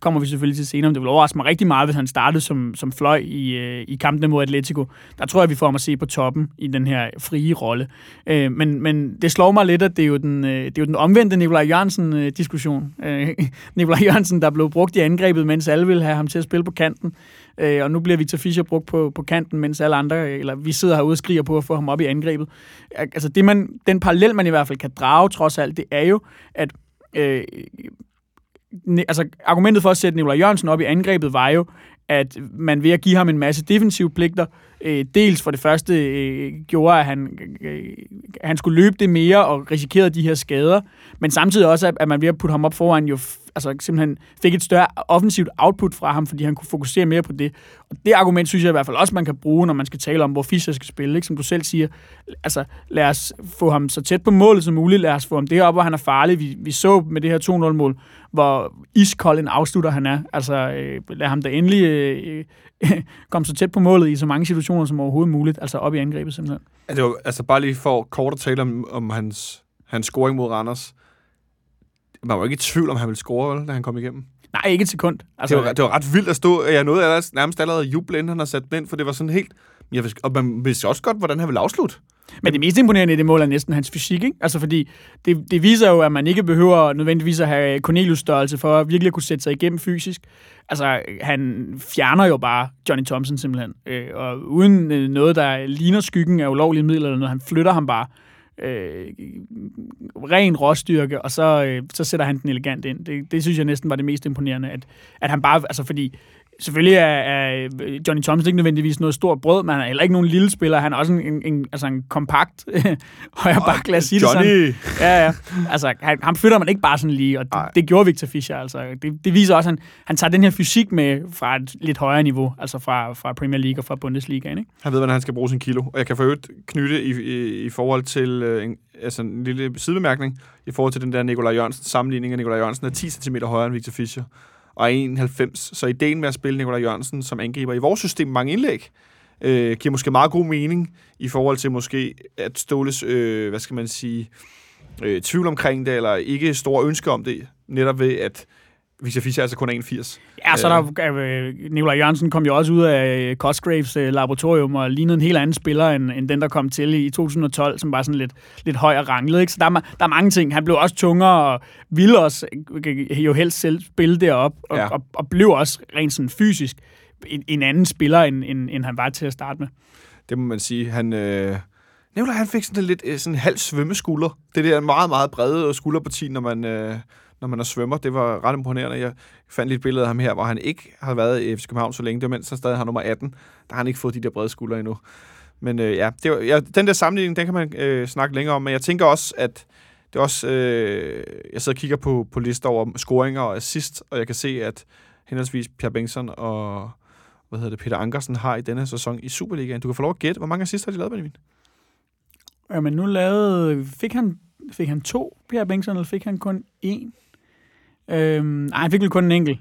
kommer vi selvfølgelig til senere, men det vil overraske mig rigtig meget, hvis han startede som, som fløj i, øh, i kampene mod Atletico. Der tror jeg, vi får ham at se på toppen i den her frie rolle. Øh, men, men det slår mig lidt, at det er jo den, øh, det er jo den omvendte Nikolaj Jørgensen-diskussion. Øh, øh <laughs> Nikolaj Jørgensen, der blev brugt i angrebet, mens alle ville have ham til at spille på kanten. Øh, og nu bliver Victor Fischer brugt på, på kanten, mens alle andre, eller vi sidder herude og skriger på at få ham op i angrebet. Altså det man, den parallel, man i hvert fald kan drage trods alt, det er jo, at øh, altså, argumentet for at sætte Nikolaj Jørgensen op i angrebet var jo, at man ved at give ham en masse defensive pligter, øh, dels for det første øh, gjorde, at han, øh, han skulle løbe det mere og risikerede de her skader, men samtidig også, at, at man ved at putte ham op foran jo altså simpelthen fik et større offensivt output fra ham, fordi han kunne fokusere mere på det. Og det argument synes jeg i hvert fald også, man kan bruge, når man skal tale om, hvor Fischer skal spille. Ikke? Som du selv siger, altså lad os få ham så tæt på målet som muligt, lad os få ham det op, hvor han er farlig. Vi, vi så med det her 2-0-mål, hvor iskold en afslutter han er. Altså øh, lad ham da endelig øh, <laughs> komme så tæt på målet i så mange situationer som overhovedet muligt, altså op i angrebet simpelthen. Altså, det var, altså bare lige for kort at tale om, om hans, hans scoring mod Randers man var ikke i tvivl om, han ville score, da han kom igennem. Nej, ikke et sekund. Altså, det, var, det var ret vildt at stå. Jeg nåede ellers, nærmest allerede juble, inden han har sat den ind, for det var sådan helt... Jeg vidste, og man vidste også godt, hvordan han ville afslutte. Men det mest imponerende i det mål er næsten hans fysik, ikke? Altså fordi det, det viser jo, at man ikke behøver nødvendigvis at have Cornelius-størrelse for at virkelig at kunne sætte sig igennem fysisk. Altså, han fjerner jo bare Johnny Thompson simpelthen. Øh, og uden øh, noget, der ligner skyggen af ulovlige midler eller noget, han flytter ham bare øh, ren råstyrke, og så, øh, så sætter han den elegant ind. Det, det synes jeg næsten var det mest imponerende, at, at han bare, altså fordi Selvfølgelig er, er Johnny Thompson ikke nødvendigvis noget stort brød, men han er heller ikke nogen lille spiller. Han er også en, en, altså en kompakt <laughs> højre bak, lad os sige Johnny. det sådan. Ja, ja. Altså, han, ham flytter man ikke bare sådan lige, og det, det gjorde Victor Fischer. Altså, det, det viser også, at han, han tager den her fysik med fra et lidt højere niveau, altså fra, fra Premier League og fra Bundesliga. Ikke? Han ved, hvordan han skal bruge sin kilo. Og jeg kan for øvrigt knytte i, i, i forhold til øh, en, altså en lille sidebemærkning, i forhold til den der Nikolaj Jørgensen sammenligning af Nikolaj Jørgensen er 10 cm højere end Victor Fischer og 91. Så ideen med at spille Nikolaj Jørgensen som angriber i vores system mange indlæg, øh, giver måske meget god mening i forhold til måske at Ståles, øh, hvad skal man sige, øh, tvivl omkring det, eller ikke store ønsker om det, netop ved at Victor Fischer altså kun er 81. Ja, så er der øh, Nikolaj Jørgensen kom jo også ud af øh, Cosgraves øh, laboratorium og lignede en helt anden spiller end, end den, der kom til i 2012, som var sådan lidt, lidt høj og ranglet. Ikke? Så der er, der er mange ting. Han blev også tungere og ville også øh, jo helst selv spille derop, og, ja. og, og, blev også rent sådan fysisk en, en anden spiller, end, end, end han var til at starte med. Det må man sige. Han... Øh Nikolaj, han fik sådan en lidt sådan halv svømmeskulder. Det der meget, meget brede skulderparti, når man, øh, når man er svømmer. Det var ret imponerende. Jeg fandt lige et billede af ham her, hvor han ikke har været i FC København så længe. Det var mens han stadig har nummer 18. Der har han ikke fået de der brede skuldre endnu. Men øh, ja, det var, ja, den der sammenligning, den kan man øh, snakke længere om. Men jeg tænker også, at det er også... Øh, jeg sidder og kigger på, på lister over scoringer og assist, og jeg kan se, at henholdsvis Pierre Bengtsson og hvad hedder det, Peter Ankersen har i denne sæson i Superligaen. Du kan få lov at gætte, hvor mange assist har de lavet, Benjamin? Jamen, nu lavede... Fik han, fik han to, Pierre Bengtsson, eller fik han kun én? Øhm, nej, han fik vel kun en enkelt.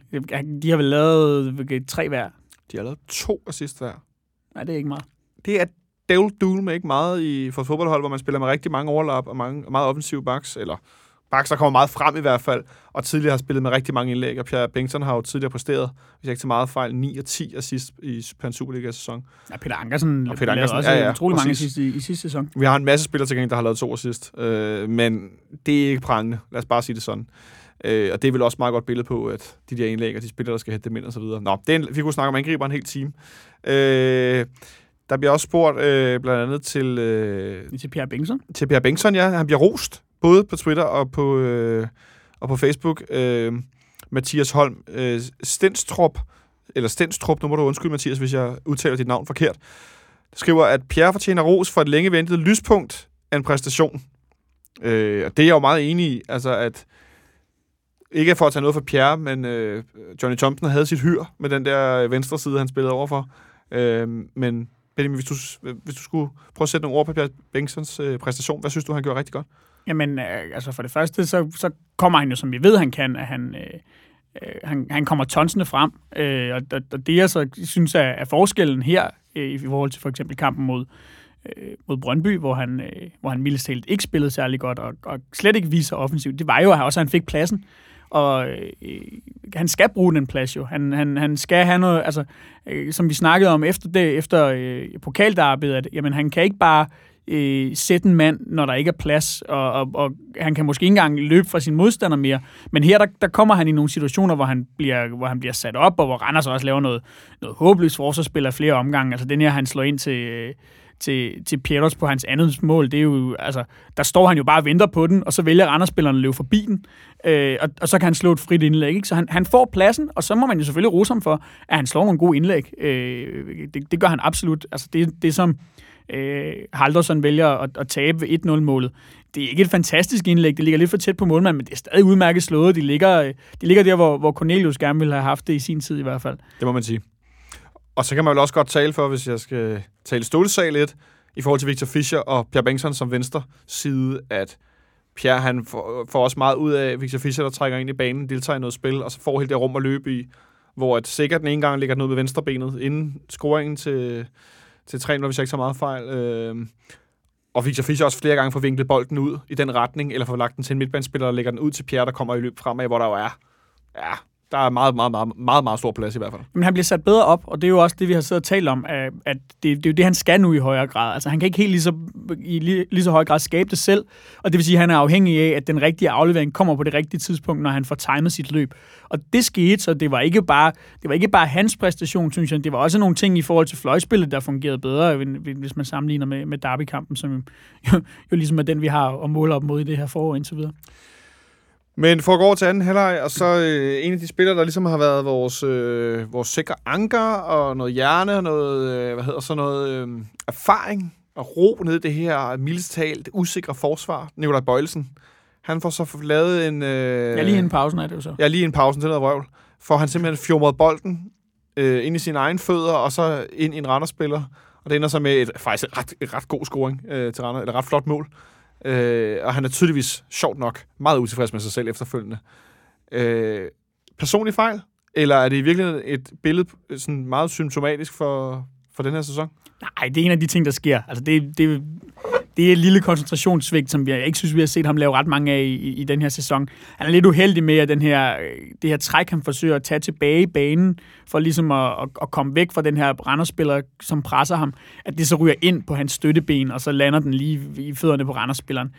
De har vel lavet tre hver. De har lavet to assist hver. Nej, det er ikke meget. Det er devil duel med ikke meget i, for et fodboldhold, hvor man spiller med rigtig mange overlap og mange, meget offensive backs, eller backs, der kommer meget frem i hvert fald, og tidligere har spillet med rigtig mange indlæg, og Pierre Bengtsson har jo tidligere præsteret, hvis jeg ikke til meget fejl, 9 og 10 assist i per Superliga-sæson. Ja, Peter Ankersen, og Peter Ankersen også ja, ja, utrolig præcis. mange assist i, i sidste sæson. Vi har en masse spillere til gengæld, der har lavet to assist, øh, men det er ikke prangende. Lad os bare sige det sådan. Øh, og det er vel også et meget godt billede på, at de der indlæg og de spillere, der skal hætte dem ind og så videre. Nå, det er en, vi kunne snakke om angriber en hel time. Øh, der bliver også spurgt øh, blandt andet til... Øh, til Pierre Bengtsson. Til Pierre Bengtsson, ja. Han bliver rost, både på Twitter og på, øh, og på Facebook. Øh, Mathias Holm øh, Stenstrup, eller Stenstrup, nu må du undskylde, Mathias, hvis jeg udtaler dit navn forkert, skriver, at Pierre fortjener ros for et længe ventet lyspunkt af en præstation. Øh, og det er jeg jo meget enig i, altså at ikke for at tage noget for Pierre, men øh, Johnny Thompson havde sit hyr med den der øh, venstre side, han spillede overfor. Øh, men Benjamin, hvis du, hvis du skulle prøve at sætte nogle ord på Pierre Bengtsons øh, præstation, hvad synes du, han gjorde rigtig godt? Jamen, øh, altså for det første, så, så kommer han jo, som vi ved, han kan, at han, øh, øh han, han kommer tonsende frem. Øh, og, og det, jeg så synes er, er forskellen her, øh, i forhold til for eksempel kampen mod, øh, mod Brøndby, hvor han, øh, hvor han mildest talt ikke spillede særlig godt, og, og slet ikke viser offensivt, det var jo også, at han fik pladsen og øh, han skal bruge den plads jo. Han, han, han skal have noget, altså, øh, som vi snakkede om efter det, efter øh, pokaldarbedet, at jamen, han kan ikke bare øh, sætte en mand, når der ikke er plads, og, og, og han kan måske ikke engang løbe fra sin modstander mere. Men her, der, der kommer han i nogle situationer, hvor han bliver, hvor han bliver sat op, og hvor Randers også laver noget, noget håbløst forsvarsspil af flere omgange. Altså den her, han slår ind til... Øh, til, til Pierros på hans andet mål, det er jo, altså, der står han jo bare og venter på den, og så vælger Randers spillerne at løbe forbi den, øh, og, og, så kan han slå et frit indlæg. Ikke? Så han, han får pladsen, og så må man jo selvfølgelig rose ham for, at han slår nogle gode indlæg. Øh, det, det gør han absolut. Altså, det, det som øh, Halderson vælger at, at tabe ved 1-0-målet, det er ikke et fantastisk indlæg, det ligger lidt for tæt på målmanden, men det er stadig udmærket slået. De ligger, øh, de ligger der, hvor, hvor Cornelius gerne ville have haft det i sin tid i hvert fald. Det må man sige. Og så kan man vel også godt tale for, hvis jeg skal tale stolsag lidt, i forhold til Victor Fischer og Pierre Bengtsson som venstre side, at Pierre han får, får også meget ud af Victor Fischer, der trækker ind i banen, deltager i noget spil, og så får helt det rum at løbe i, hvor at sikkert den ene gang ligger den ud med venstre benet, inden scoringen til, til 3 hvis jeg ikke så meget fejl. Øh, og Victor Fischer også flere gange får vinklet bolden ud i den retning, eller får lagt den til en midtbanespiller, og lægger den ud til Pierre, der kommer i løb fremad, hvor der jo er ja, der er meget, meget, meget, meget, meget stor plads i hvert fald. Men han bliver sat bedre op, og det er jo også det, vi har siddet og talt om, at det, det er jo det, han skal nu i højere grad. Altså, han kan ikke helt lige så, i lige, lige så høj grad skabe det selv, og det vil sige, at han er afhængig af, at den rigtige aflevering kommer på det rigtige tidspunkt, når han får timet sit løb. Og det skete, så det var ikke bare, det var ikke bare hans præstation, synes jeg. Det var også nogle ting i forhold til fløjspillet, der fungerede bedre, hvis man sammenligner med, med Derby-kampen, som jo, jo ligesom er den, vi har at måle op mod i det her forår indtil videre. Men for at gå over til anden halvleg, og så øh, en af de spillere, der ligesom har været vores, øh, vores sikre anker, og noget hjerne, og noget, øh, hvad hedder så noget, øh, erfaring og ro ned i det her mildestalt usikre forsvar, Nikolaj Bøjelsen. Han får så lavet en... Øh, Ja, lige en pausen er det jo så. Ja, lige en pausen til noget vrøvl. For han simpelthen fjumret bolden øh, ind i sine egne fødder, og så ind i en Randers-spiller. Og det ender så med et faktisk et ret, et ret god scoring øh, til Randers, eller et ret flot mål. Øh, og han er tydeligvis, sjovt nok, meget utilfreds med sig selv efterfølgende. Øh, personlig fejl? Eller er det i virkeligheden et billede sådan meget symptomatisk for, for den her sæson? Nej, det er en af de ting, der sker. Altså, det, det, det er et lille koncentrationssvigt, som jeg ikke synes, vi har set ham lave ret mange af i, i, den her sæson. Han er lidt uheldig med, at den her, det her træk, han forsøger at tage tilbage i banen, for ligesom at, at, at komme væk fra den her randerspiller, som presser ham, at det så ryger ind på hans støtteben, og så lander den lige i fødderne på randerspilleren.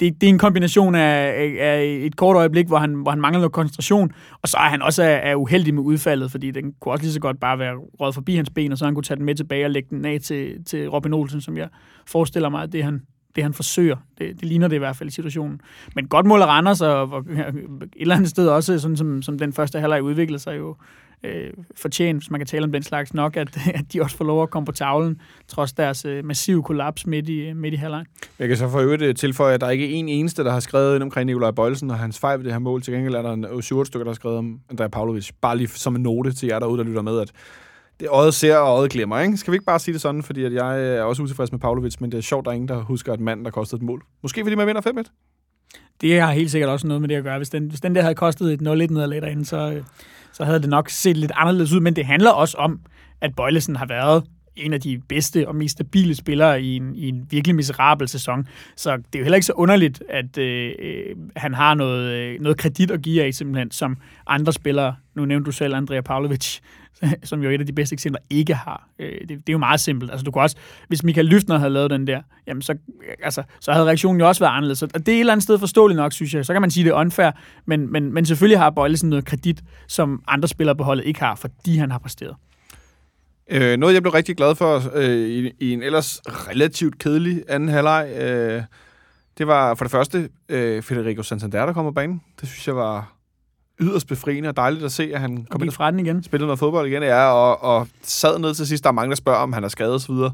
Det, det er en kombination af, af et kort øjeblik, hvor han, hvor han mangler noget koncentration, og så er han også er, er uheldig med udfaldet, fordi den kunne også lige så godt bare være røget forbi hans ben, og så han kunne tage den med tilbage og lægge den af til, til Robin Olsen, som jeg forestiller mig, at det han, det han forsøger. Det, det ligner det i hvert fald i situationen. Men godt mål af Randers, og, og et eller andet sted også, sådan som, som den første halvleg udviklede sig jo øh, fortjent, hvis man kan tale om den slags nok, at, <laughs> at de også får lov at komme på tavlen, trods deres øh, massive kollaps midt i, midt i halvleg. Jeg kan så for øvrigt øh, tilføje, at der ikke er en eneste, der har skrevet ind omkring Nikolaj Bøjelsen og hans fejl ved det her mål. Til gengæld er der en øh, 7 stykker, der har skrevet om Andrea Pavlovic. Bare lige som en note til jer derude, der lytter med, at det øjet ser og øjet glemmer, ikke? Skal vi ikke bare sige det sådan, fordi at jeg øh, er også utilfreds med Pavlovic, men det er sjovt, der er ingen, der husker et mand, der kostede et mål. Måske fordi man vinder 5-1. Det har helt sikkert også noget med det at gøre. Hvis den, hvis den der havde kostet et 0-1 nederlag derinde, så, øh, så havde det nok set lidt anderledes ud. Men det handler også om, at Bøjlesen har været en af de bedste og mest stabile spillere i en, i en virkelig miserabel sæson. Så det er jo heller ikke så underligt, at øh, øh han har noget, øh, noget kredit at give af, simpelthen, som andre spillere, nu nævnte du selv Andrea Pavlovic, <laughs> som jo er et af de bedste eksempler, ikke har. Øh, det, det er jo meget simpelt. Altså, du kunne også, hvis Michael Lyftner havde lavet den der, jamen så, øh, altså, så havde reaktionen jo også været anderledes. Og det er et eller andet sted forståeligt nok, synes jeg. Så kan man sige, det er unfair, men, men, men selvfølgelig har Bøjlesen noget kredit, som andre spillere på holdet ikke har, fordi han har præsteret. Øh, noget, jeg blev rigtig glad for øh, i, i en ellers relativt kedelig anden halvleg, øh, det var for det første øh, Federico Santander, der kom på banen. Det synes jeg var yderst befriende og dejligt at se, at han kom ind fra den igen. spillede noget fodbold igen, ja, og, og sad ned til sidst. Der er mange, der spørger, om han er skadet og så videre.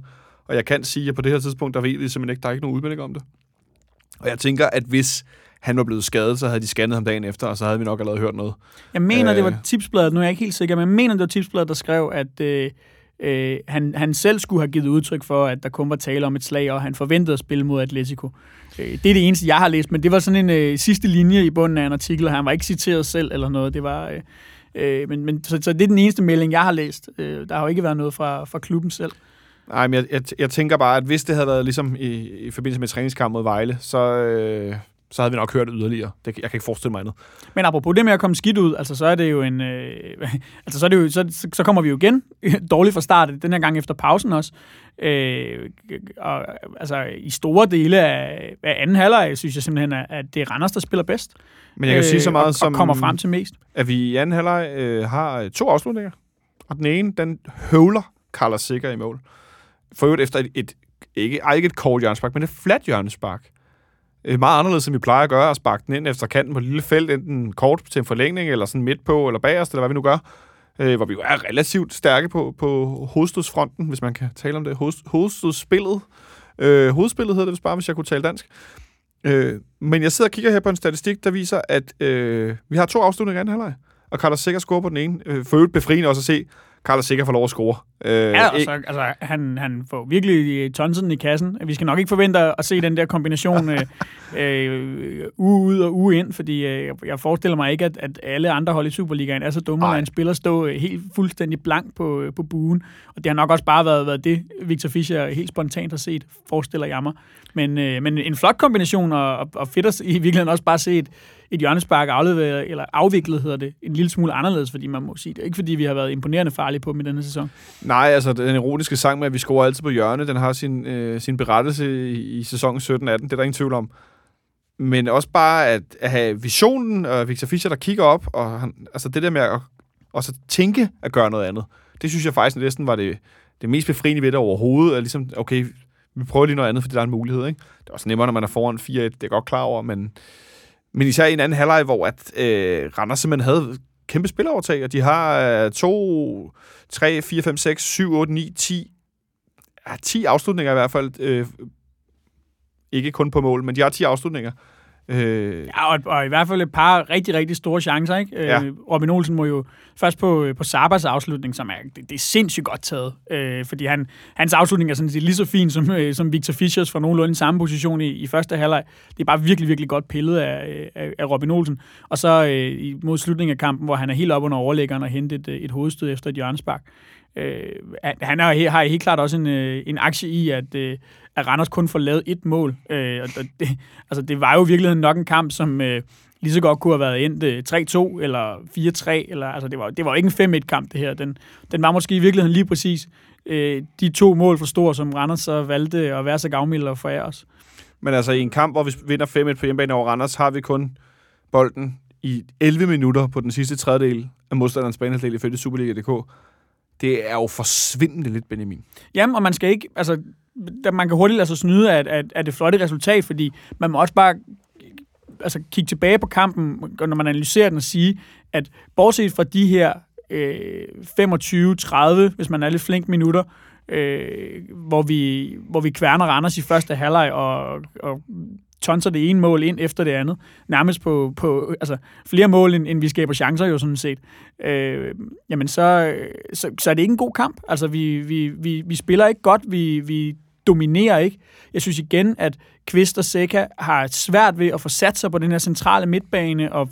Og jeg kan sige, at på det her tidspunkt, der ved vi simpelthen ikke, der er ikke nogen udmelding om det. Og jeg tænker, at hvis han var blevet skadet, så havde de scannet ham dagen efter, og så havde vi nok allerede hørt noget. Jeg mener, øh. det var tipsbladet, nu er jeg ikke helt sikker, men jeg mener, det var tipsbladet, der skrev, at øh, øh, han, han selv skulle have givet udtryk for, at der kun var tale om et slag, og han forventede at spille mod Atletico. Øh, det er det eneste, jeg har læst, men det var sådan en øh, sidste linje i bunden af en artikel, og han var ikke citeret selv eller noget. Det var... Øh, øh, men, men, så, så det er den eneste melding, jeg har læst. Øh, der har jo ikke været noget fra, fra klubben selv. Nej, men jeg, jeg, jeg tænker bare, at hvis det havde været ligesom i, i forbindelse med træningskamp mod Vejle, så, øh, så havde vi nok hørt det yderligere. Det, jeg kan ikke forestille mig andet. Men apropos det med at komme skidt ud, altså så er det jo en... Øh, <laughs> altså så, er det jo, så, så kommer vi jo igen <laughs> dårligt fra start, den her gang efter pausen også. Øh, og, altså i store dele af, af anden halvleg, synes jeg simpelthen, at at det er Randers, der spiller bedst. Men jeg kan øh, sige så meget og, som, og kommer frem til mest. at vi i anden halvleg øh, har to afslutninger. Og den ene, den høvler Carlos Sikker i mål. For øvrigt efter et, et ikke, ej, ikke et kort hjørnespark, men et fladt hjørnespark. Øh, meget anderledes, som vi plejer at gøre, at sparke den ind efter kanten på et lille felt, enten kort til en forlængning, eller sådan midt på, eller bagerst, eller hvad vi nu gør. Øh, hvor vi jo er relativt stærke på, på hovedstødsfronten, hvis man kan tale om det. Hoved, hovedstødsspillet. Øh, hovedspillet hedder det, hvis bare, hvis jeg kunne tale dansk. Øh, men jeg sidder og kigger her på en statistik, der viser, at øh, vi har to afslutninger i anden halvleg. Og Carlos Sikker scorer på den ene. Øh, for øvrigt befriende også at se, Carlos Sikker får lov at score. Øh, Ja, altså, altså han, han får virkelig tonsen i kassen. Vi skal nok ikke forvente at se den der kombination <laughs> øh, øh, uge ud og uge ind, fordi øh, jeg forestiller mig ikke, at, at alle andre hold i Superligaen er så dumme, når en spiller står øh, helt fuldstændig blank på, øh, på buen. Og det har nok også bare været, været det, Victor Fischer helt spontant har set, forestiller jeg mig. Men, øh, men en flot kombination, og, og, og fedt at i virkeligheden også bare se et, et hjørnespark afleveret, eller afviklet hedder det, en lille smule anderledes, fordi man må sige det. Ikke fordi vi har været imponerende farlige på dem i denne sæson. Nej, altså den ironiske sang med, at vi scorer altid på hjørne, den har sin, øh, sin berettelse i, i sæsonen 17-18, det er der ingen tvivl om. Men også bare at, at have visionen, og Victor Fischer, der kigger op, og han, altså det der med at også tænke at gøre noget andet, det synes jeg faktisk næsten var det, det mest befriende ved det overhovedet, at ligesom, okay, vi prøver lige noget andet, fordi der er en mulighed, ikke? Det er også nemmere, når man er foran 4-1, det er godt klar over, men, men især i en anden halvleg, hvor at, øh, Randers simpelthen havde kæmpe spilovertag, og de har 2, 3, 4, 5, 6, 7, 8, 9, 10, ja, 10 afslutninger i hvert fald. Øh, ikke kun på mål, men de har 10 afslutninger. Øh... Ja, og, og i hvert fald et par rigtig, rigtig store chancer. Ikke? Ja. Øh, Robin Olsen må jo først på, på Sabas afslutning, som er, det, det er sindssygt godt taget. Øh, fordi han, hans afslutning er sådan set lige så fin som, øh, som Victor Fischers fra nogenlunde samme position i, i første halvleg. Det er bare virkelig, virkelig godt pillet af, af, af Robin Olsen. Og så øh, mod slutningen af kampen, hvor han er helt op under overlæggeren og henter et, et hovedstød efter et hjørnespark. Øh, han har, har helt klart også en, øh, en aktie i, at, øh, at Randers kun får lavet et mål. Øh, og det, altså, det var jo i virkeligheden nok en kamp, som øh, lige så godt kunne have været endt øh, 3-2 eller 4-3. Eller, altså, det, var, det var ikke en 5-1-kamp, det her. Den, den var måske i virkeligheden lige præcis øh, de to mål for store, som Randers så valgte at være så gavmilde for os. Men altså i en kamp, hvor vi vinder 5-1 på hjemmebane over Randers, har vi kun bolden i 11 minutter på den sidste tredjedel af modstanderens banehalvdel ifølge Superliga.dk. Det er jo forsvindende lidt, Benjamin. Jamen, og man skal ikke... Altså, man kan hurtigt lade sig snyde af, af, af det flotte resultat, fordi man må også bare altså, kigge tilbage på kampen, når man analyserer den og sige, at bortset fra de her øh, 25-30, hvis man er lidt flink minutter, øh, hvor, vi, hvor vi kværner Randers i første halvleg og, og tonser det ene mål ind efter det andet. Nærmest på, på altså, flere mål, end, end vi skaber chancer jo sådan set. Øh, jamen så, så, så er det ikke en god kamp. Altså vi, vi, vi, vi spiller ikke godt, vi, vi dominerer ikke. Jeg synes igen, at Kvist og Seca har svært ved at få sat sig på den her centrale midtbane og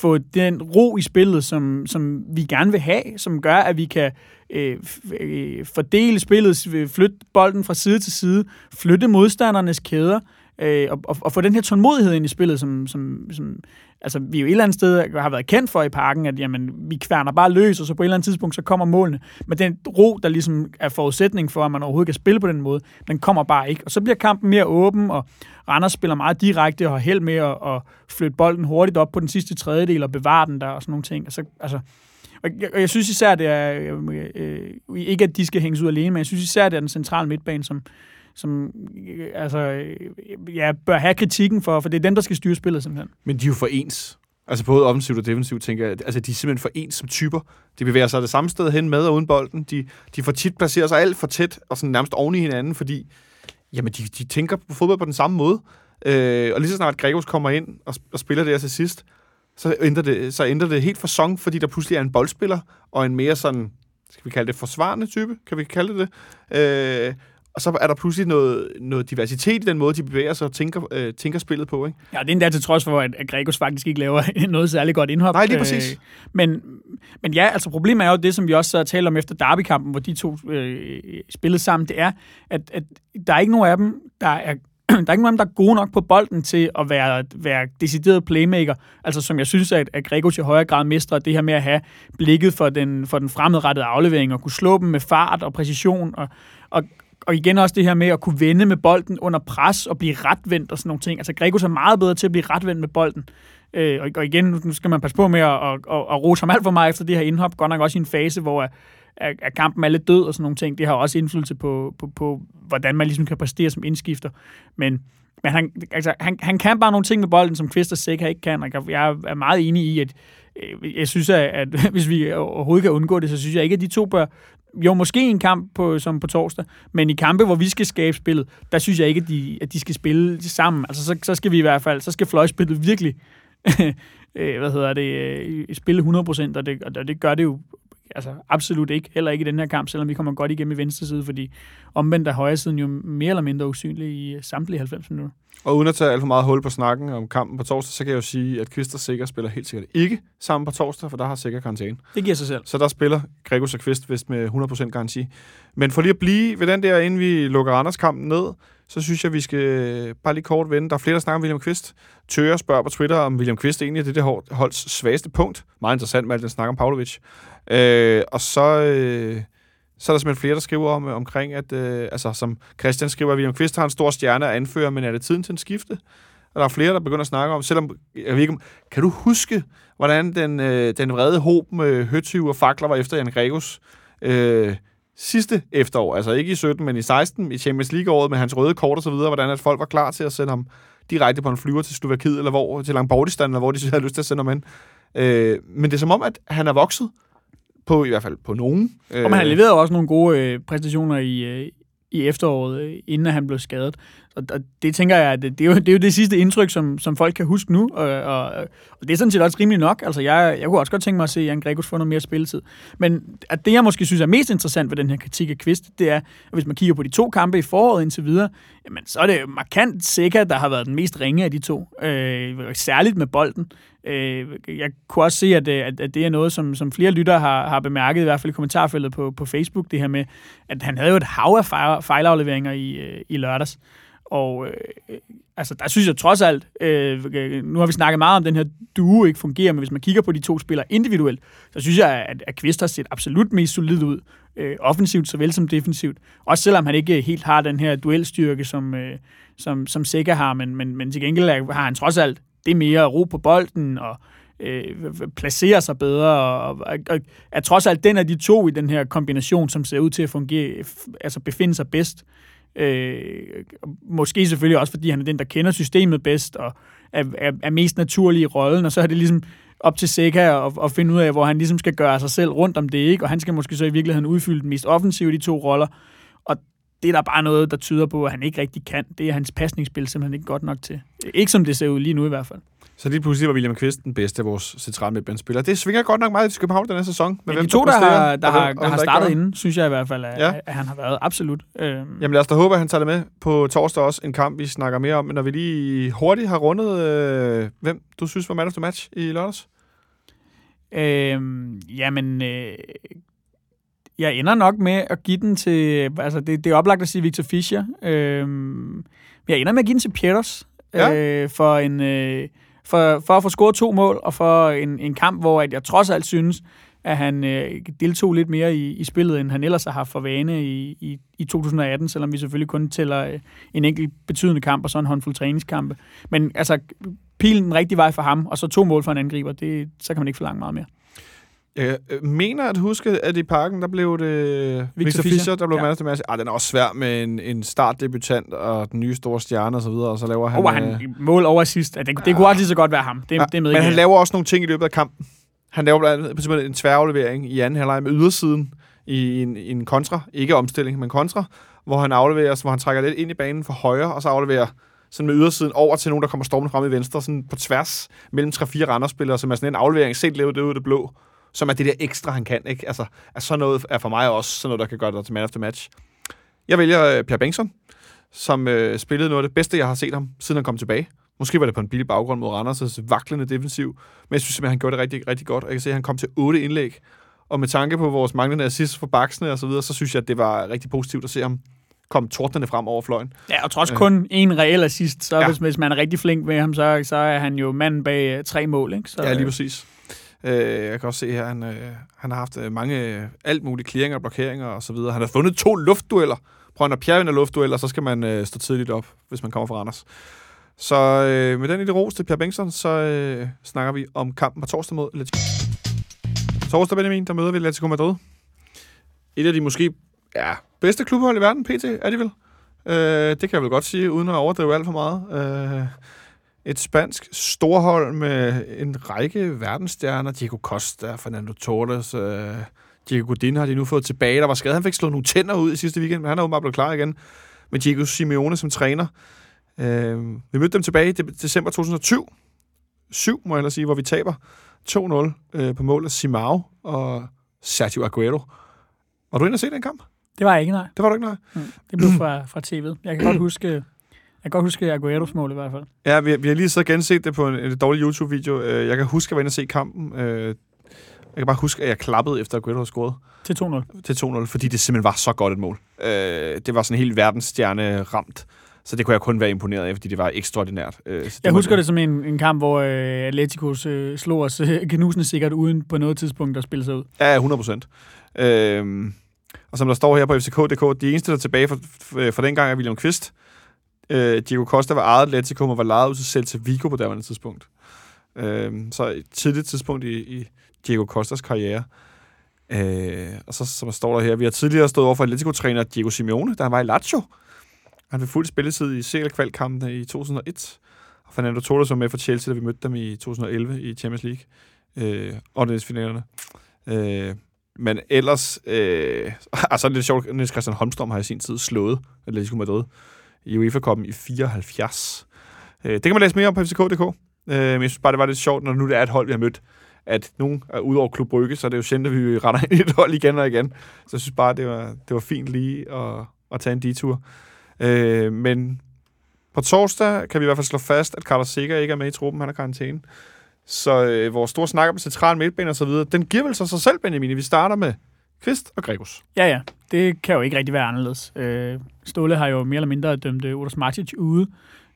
få den ro i spillet, som, som vi gerne vil have, som gør, at vi kan øh, øh fordele spillet, flytte bolden fra side til side, flytte modstandernes kæder, øh, og, og, og få den her tålmodighed ind i spillet, som, som, som altså, vi jo et eller andet sted har været kendt for i parken, at jamen, vi kværner bare løs, og så på et eller andet tidspunkt, så kommer målene. Men den ro, der ligesom er forudsætning for, at man overhovedet kan spille på den måde, den kommer bare ikke. Og så bliver kampen mere åben, og Randers spiller meget direkte og har held med at, at flytte bolden hurtigt op på den sidste tredjedel og bevare den der og sådan nogle ting. Altså, altså, og jeg, og jeg synes især, det er, øh, øh, ikke at de skal hænges ud alene, men jeg synes især, det er den centrale midtbane, som, som altså, ja, bør have kritikken for, for det er dem, der skal styre spillet simpelthen. Men de er jo for ens. Altså både offensivt og defensivt, tænker jeg. Altså de er simpelthen for ens som typer. De bevæger sig det samme sted hen med og uden bolden. De, de får tit placeret sig alt for tæt og sådan nærmest oven i hinanden, fordi jamen, de, de tænker på fodbold på den samme måde. Øh, og lige så snart Gregos kommer ind og, og spiller det her til sidst, så ændrer, det, så ændrer det helt for song, fordi der pludselig er en boldspiller og en mere sådan, skal vi kalde det forsvarende type, kan vi kalde det det? Øh, og så er der pludselig noget, noget diversitet i den måde, de bevæger sig og tænker, øh, tænker spillet på. Ikke? Ja, det er endda til trods for, at, at Gregos faktisk ikke laver <laughs> noget særligt godt indhop. Nej, lige præcis. Øh, men, men ja, altså problemet er jo det, som vi også talte om efter derbykampen, hvor de to øh, spillede sammen, det er, at, at der er ikke nogen af dem, der er <clears throat> der er ikke nogen der er gode nok på bolden til at være, være decideret playmaker. Altså som jeg synes, at, at Gregos i højere grad mestrer det her med at have blikket for den, for den fremadrettede aflevering og kunne slå dem med fart og præcision. Og, og, og igen også det her med at kunne vende med bolden under pres og blive retvendt og sådan nogle ting. Altså Gregos er meget bedre til at blive retvendt med bolden. Øh, og, og igen, nu skal man passe på med at, at, at, at rose ham alt for meget efter det her indhop. Godt nok også i en fase, hvor at, at kampen er lidt død og sådan nogle ting. Det har også indflydelse på, på, på hvordan man ligesom kan præstere som indskifter. Men, men han, altså, han, han kan bare nogle ting med bolden, som Kvist og Sæk ikke kan. Og jeg er meget enig i, at øh, jeg synes, at, at <laughs> hvis vi overhovedet kan undgå det, så synes jeg ikke, at de to bør, jo, måske en kamp på, som på torsdag, men i kampe, hvor vi skal skabe spillet, der synes jeg ikke, at de, at de skal spille sammen. Altså, så, så skal vi i hvert fald, så skal fløjspillet virkelig, <laughs> øh, hvad hedder det, øh, spille 100%, og det, og det gør det jo altså, absolut ikke. Heller ikke i den her kamp, selvom vi kommer godt igennem i venstre side, fordi omvendt er højre siden jo mere eller mindre usynlig i samtlige 90 minutter. Og uden at tage alt for meget hul på snakken om kampen på torsdag, så kan jeg jo sige, at Kvist og Sikker spiller helt sikkert ikke sammen på torsdag, for der har Sikker karantæne. Det giver sig selv. Så der spiller Gregos og Kvist vist med 100% garanti. Men for lige at blive ved den der, inden vi lukker Randers kampen ned, så synes jeg, vi skal øh, bare lige kort vende. Der er flere, der snakker om William Kvist. Tøger spørger på Twitter, om William Kvist egentlig er det der holds svageste punkt. Meget interessant med alt den snak om Pavlovic. Øh, og så... Øh, så er der simpelthen flere, der skriver om, øh, omkring, at, øh, altså som Christian skriver, at William Kvist har en stor stjerne at anføre, men er det tiden til en skifte? Og der er flere, der begynder at snakke om, selvom, jeg ved ikke, kan du huske, hvordan den, øh, den vrede håb med øh, høtyve og fakler var efter Jan Gregus? øh, sidste efterår, altså ikke i 17, men i 16, i Champions League-året med hans røde kort og så videre, hvordan at folk var klar til at sende ham direkte på en flyver til Slovakiet, eller hvor, til Langbordistan, eller hvor de havde lyst til at sende ham hen. Øh, men det er som om, at han er vokset, på i hvert fald på nogen. Øh, og man har leveret også nogle gode øh, præstationer i, øh, i efteråret, øh, inden han blev skadet. Og, og det tænker jeg, at det, det, er jo, det er jo det sidste indtryk, som, som folk kan huske nu, og, og, og det er sådan set også rimelig nok. Altså, jeg, jeg kunne også godt tænke mig at se Jan Gregus få noget mere spilletid. Men at det, jeg måske synes er mest interessant ved den her kritik af Kvist, det er, at hvis man kigger på de to kampe i foråret indtil videre, jamen, så er det markant sikkert, der har været den mest ringe af de to. Øh, særligt med bolden. Øh, jeg kunne også se, at, at, at det er noget, som, som flere lyttere har, har bemærket, i hvert fald i kommentarfeltet på, på Facebook, det her med, at han havde jo et hav af fejlafleveringer i, øh, i lørdags. Og øh, øh, altså, der synes jeg trods alt, øh, øh, nu har vi snakket meget om, den her duo ikke fungerer, men hvis man kigger på de to spillere individuelt, så synes jeg, at, at Kvist har set absolut mest solid ud, øh, offensivt såvel som defensivt. Også selvom han ikke helt har den her duelstyrke, som, øh, som, som Sikker har, men, men, men til gengæld har han trods alt det mere ro på bolden, og øh, placerer sig bedre, og, og, og er trods alt den af de to i den her kombination, som ser ud til at fungere, altså befinde sig bedst. Øh, måske selvfølgelig også, fordi han er den, der kender systemet bedst, og er, er, er mest naturlig i rollen, og så er det ligesom op til Seca at, at finde ud af, hvor han ligesom skal gøre sig selv rundt om det, ikke? og han skal måske så i virkeligheden udfylde den mest offensive de to roller, og det er der bare noget, der tyder på, at han ikke rigtig kan. Det er hans pasningsspil simpelthen ikke godt nok til. Ikke som det ser ud lige nu i hvert fald. Så lige pludselig var William Kvist den bedste af vores centrale midtbanespillere. Det svinger godt nok meget i København den her sæson. Med ja, de to, der, har, der, har, der har startet inden, synes jeg i hvert fald, at, ja. at han har været absolut. Øhm. Jamen lad os da håbe, at han tager det med på torsdag også. En kamp, vi snakker mere om. Men når vi lige hurtigt har rundet, øh, hvem du synes var man of the match i lørdags? Øhm, jamen, øh, jeg ender nok med at give den til... Altså, det, det er oplagt at sige Victor Fischer. Øhm, jeg ender med at give den til Pieters. Ja. Øh, for en... Øh, for, for at få scoret to mål, og for en, en kamp, hvor at jeg trods alt synes, at han øh, deltog lidt mere i, i spillet, end han ellers har haft for vane i, i, i 2018, selvom vi selvfølgelig kun tæller øh, en enkelt betydende kamp og så en håndfuld træningskampe. Men altså, pilen den rigtige vej for ham, og så to mål for en angriber, det, så kan man ikke forlange meget mere. Jeg øh, mener at huske, at i parken, der blev det Victor, Victor Fischer, Fischer, der blev ja. man Ah, den er også svær med en, en startdebutant og den nye store stjerne og så videre, og så laver han... Oh, han øh, mål over sidst. Det, det ja. kunne også lige så godt være ham. Det, ja, det med men han laver også nogle ting i løbet af kampen. Han laver blandt andet en tværaflevering i anden halvleg med ydersiden i en, i en kontra. Ikke omstilling, men kontra. Hvor han afleverer, hvor han trækker lidt ind i banen for højre, og så afleverer sådan med ydersiden over til nogen, der kommer stormende frem i venstre, sådan på tværs mellem 3-4 randerspillere, som er sådan en aflevering, set levet det ud af det blå som er det der ekstra, han kan. Ikke? Altså, er sådan noget er for mig også sådan noget, der kan gøre det til man of the match. Jeg vælger uh, Per Bengtsson, som uh, spillede noget af det bedste, jeg har set ham, siden han kom tilbage. Måske var det på en billig baggrund mod Randers' vaklende defensiv, men jeg synes simpelthen, han gjorde det rigtig, rigtig godt. Jeg kan se, at han kom til otte indlæg, og med tanke på vores manglende assist for baksene og så videre, så synes jeg, at det var rigtig positivt at se ham komme tordnende frem over fløjen. Ja, og trods øh. kun en reel assist, så ja. hvis, hvis man er rigtig flink med ham, så, så er han jo manden bag uh, tre mål. Ikke? Så, ja, lige præcis. Øh, jeg kan også se her, han, øh, han har haft øh, mange, øh, alt mulige clearinger og blokeringer og så videre. Han har fundet to luftdueller. Prøv når Pierre vinder luftdueller, så skal man øh, stå tidligt op, hvis man kommer fra Randers. Så øh, med den lille ros til Pierre Bengtsson, så øh, snakker vi om kampen på torsdag mod Atletico. Torsdag, Benjamin, der møder vi Atletico Madrid. Et af de måske ja, bedste klubhold i verden, PT, er de vel? Øh, det kan jeg vel godt sige, uden at overdrive alt for meget. Øh, et spansk storhold med en række verdensstjerner. Diego Costa, Fernando Torres, uh, Diego Godin har de nu fået tilbage. Der var skadet. Han fik slået nogle tænder ud i sidste weekend, men han er åbenbart blevet klar igen. Med Diego Simeone som træner. Uh, vi mødte dem tilbage i december 2007. 7, må jeg ellers sige, hvor vi taber 2-0 uh, øh, på mål af Simao og Sergio Aguero. Var du inde og se den kamp? Det var jeg ikke, nej. Det var du ikke, nej? Mm, det blev fra, fra tv'et. Jeg kan godt <clears throat> huske jeg kan godt huske Agueros mål i hvert fald. Ja, vi, vi har lige så genset det på en, en dårlig YouTube-video. Øh, jeg kan huske, at jeg var inde og se kampen. Øh, jeg kan bare huske, at jeg klappede efter Aguero havde scoret. Til 2-0. Til 2-0, fordi det simpelthen var så godt et mål. Øh, det var sådan helt verdensstjerne ramt. Så det kunne jeg kun være imponeret af, fordi det var ekstraordinært. det jeg husker det som en, en kamp, hvor øh, Atleticos øh, slog os øh, sikkert uden på noget tidspunkt at spille sig ud. Ja, 100 procent. Øh, og som der står her på FCK.dk, de eneste, der er tilbage fra, fra dengang er William Kvist, Øh, Øh, Diego Costa var ejet Atletico, og var lejet ud til Celta Vigo på daværende tidspunkt. Øh, så et tidligt tidspunkt i, i Diego Costas karriere. Øh, og så som står der her, vi har tidligere stået over for Atletico-træner Diego Simeone, der var i Lazio. Han fik fuld spilletid i CL-kvalkampene i 2001. Og Fernando Torres var med for Chelsea, da vi mødte dem i 2011 i Champions League. Øh, og finalerne. Øh, men ellers, øh, <laughs> altså det er lidt sjovt, Niels Christian Holmstrøm har i sin tid slået Atletico Madrid i UEFA-koppen i 74. Øh, det kan man læse mere om på fck.dk. Øh, men jeg synes bare, det var lidt sjovt, når nu det er et hold, vi har mødt, at nogen er ude over Klub Brygge, så er det jo sjældent, at vi retter ind i et hold igen og igen. Så jeg synes bare, det var, det var fint lige at, at tage en detur. Øh, men på torsdag kan vi i hvert fald slå fast, at Carlos Sikker ikke er med i truppen. Han er karantæne. Så øh, vores store snak om central midtbane og så videre, den giver vel så sig selv, Benjamin. Vi starter med Kvist og Gregus. Ja, ja. Det kan jo ikke rigtig være anderledes. Øh, Ståle har jo mere eller mindre dømt øh, Otis Martic ude.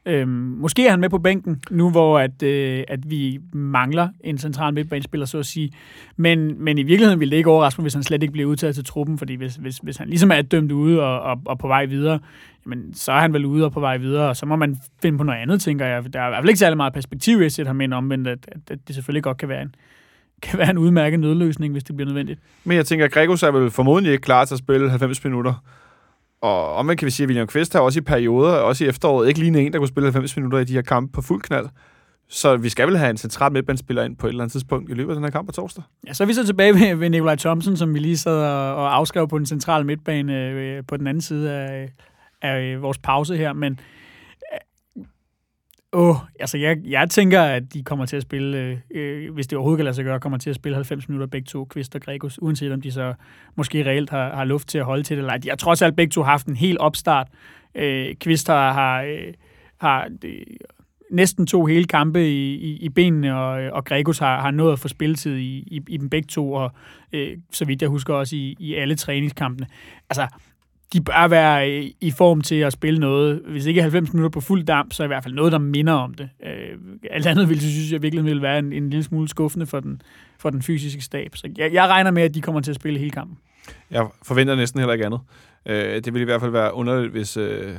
Øh, måske er han med på bænken, nu hvor at, øh, at vi mangler en central midtbanespiller, så at sige. Men, men i virkeligheden ville det ikke overraske mig, hvis han slet ikke bliver udtaget til truppen, fordi hvis, hvis, hvis han ligesom er dømt ude og, og, og på vej videre, jamen, så er han vel ude og på vej videre, og så må man finde på noget andet, tænker jeg. Der er i hvert fald ikke særlig meget perspektiv i at sætte ham ind omvendt, at, at, at det selvfølgelig godt kan være en, kan være en udmærket nødløsning, hvis det bliver nødvendigt. Men jeg tænker, at Gregos er vel formodentlig ikke klar til at spille 90 minutter. Og omvendt kan vi sige, at William Kvist har også i perioder, også i efteråret, ikke lige en, der kunne spille 90 minutter i de her kampe på fuld knald. Så vi skal vel have en central midtbandspiller ind på et eller andet tidspunkt i løbet af den her kamp på torsdag. Ja, så er vi så tilbage ved, ved Nikolaj Thomsen, som vi lige sad og, og afskrev på den centrale midtbane øh, på den anden side af, af vores pause her. Men Åh, oh, altså jeg, jeg tænker, at de kommer til at spille, øh, øh, hvis det overhovedet kan lade sig gøre, kommer til at spille 90 minutter begge to, Kvist og Gregos, uanset om de så måske reelt har, har luft til at holde til det. Eller de har trods alt begge to haft en helt opstart. Øh, Kvist har, har, øh, har øh, næsten to hele kampe i, i, i benene, og, øh, og Gregos har, har nået at få spilletid i, i, i dem begge to, og øh, så vidt jeg husker også i, i alle træningskampene. Altså, de bør være i form til at spille noget, hvis ikke 90 minutter på fuld damp, så i hvert fald noget, der minder om det. Øh, alt andet vil, synes jeg virkelig vil være en, en lille smule skuffende for den, for den fysiske stab. Så jeg, jeg regner med, at de kommer til at spille hele kampen. Jeg forventer næsten heller ikke andet. Øh, det vil i hvert fald være underligt, hvis... Øh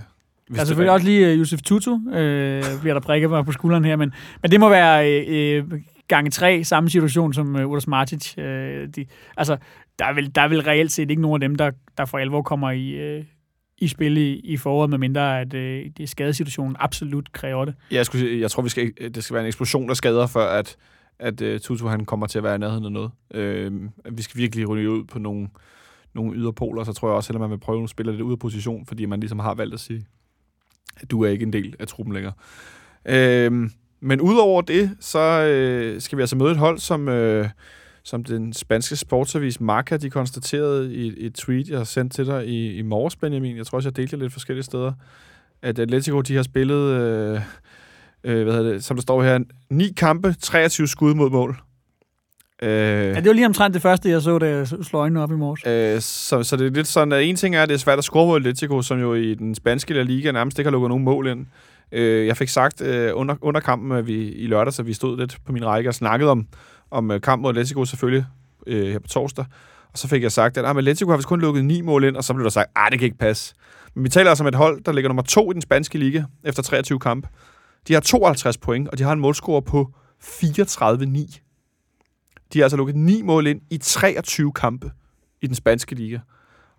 hvis der er selvfølgelig også lige uh, Josef Tutu, øh, bliver der prikket på skulderen her, men, men det må være øh, gange tre samme situation som uh, Udas Martic. Øh, de, altså, der er, vel, der er vel reelt set ikke nogen af dem, der, der for alvor kommer i, øh, i spil i, i foråret, medmindre at øh, det skadesituationen absolut kræver det. Ja, jeg, skulle, jeg tror, vi skal, det skal være en eksplosion af skader, før at, at uh, Tutu han kommer til at være i nærheden af noget. Øh, vi skal virkelig ryge ud på nogle, nogle yderpoler, så tror jeg også, at man vil prøve at spille lidt ud af position, fordi man ligesom har valgt at sige, at du er ikke en del af truppen længere. Øh, men udover det, så øh, skal vi altså møde et hold, som... Øh, som den spanske sportsavis Marca, de konstaterede i, i et tweet, jeg har sendt til dig i, i morges, Benjamin. Jeg tror også, jeg delte lidt forskellige steder, at Atletico, de har spillet, øh, øh, hvad hedder det, som der står her, ni kampe, 23 skud mod mål. Øh, ja, det var lige omtrent det første, jeg så, da jeg slog øjnene op i morges. Øh, så, så det er lidt sådan, at en ting er, at det er svært at score mod Atletico, som jo i den spanske La Liga nærmest ikke har lukket nogen mål ind. Øh, jeg fik sagt øh, under, under kampen, at vi i lørdag, så vi stod lidt på min række og snakkede om, om øh, kamp mod Atletico selvfølgelig øh, her på torsdag. Og så fik jeg sagt, at ah, Atletico har vist kun lukket ni mål ind, og så blev der sagt, at det kan ikke passe. Men vi taler altså om et hold, der ligger nummer to i den spanske liga efter 23 kampe. De har 52 point, og de har en målscore på 34-9. De har altså lukket ni mål ind i 23 kampe i den spanske liga,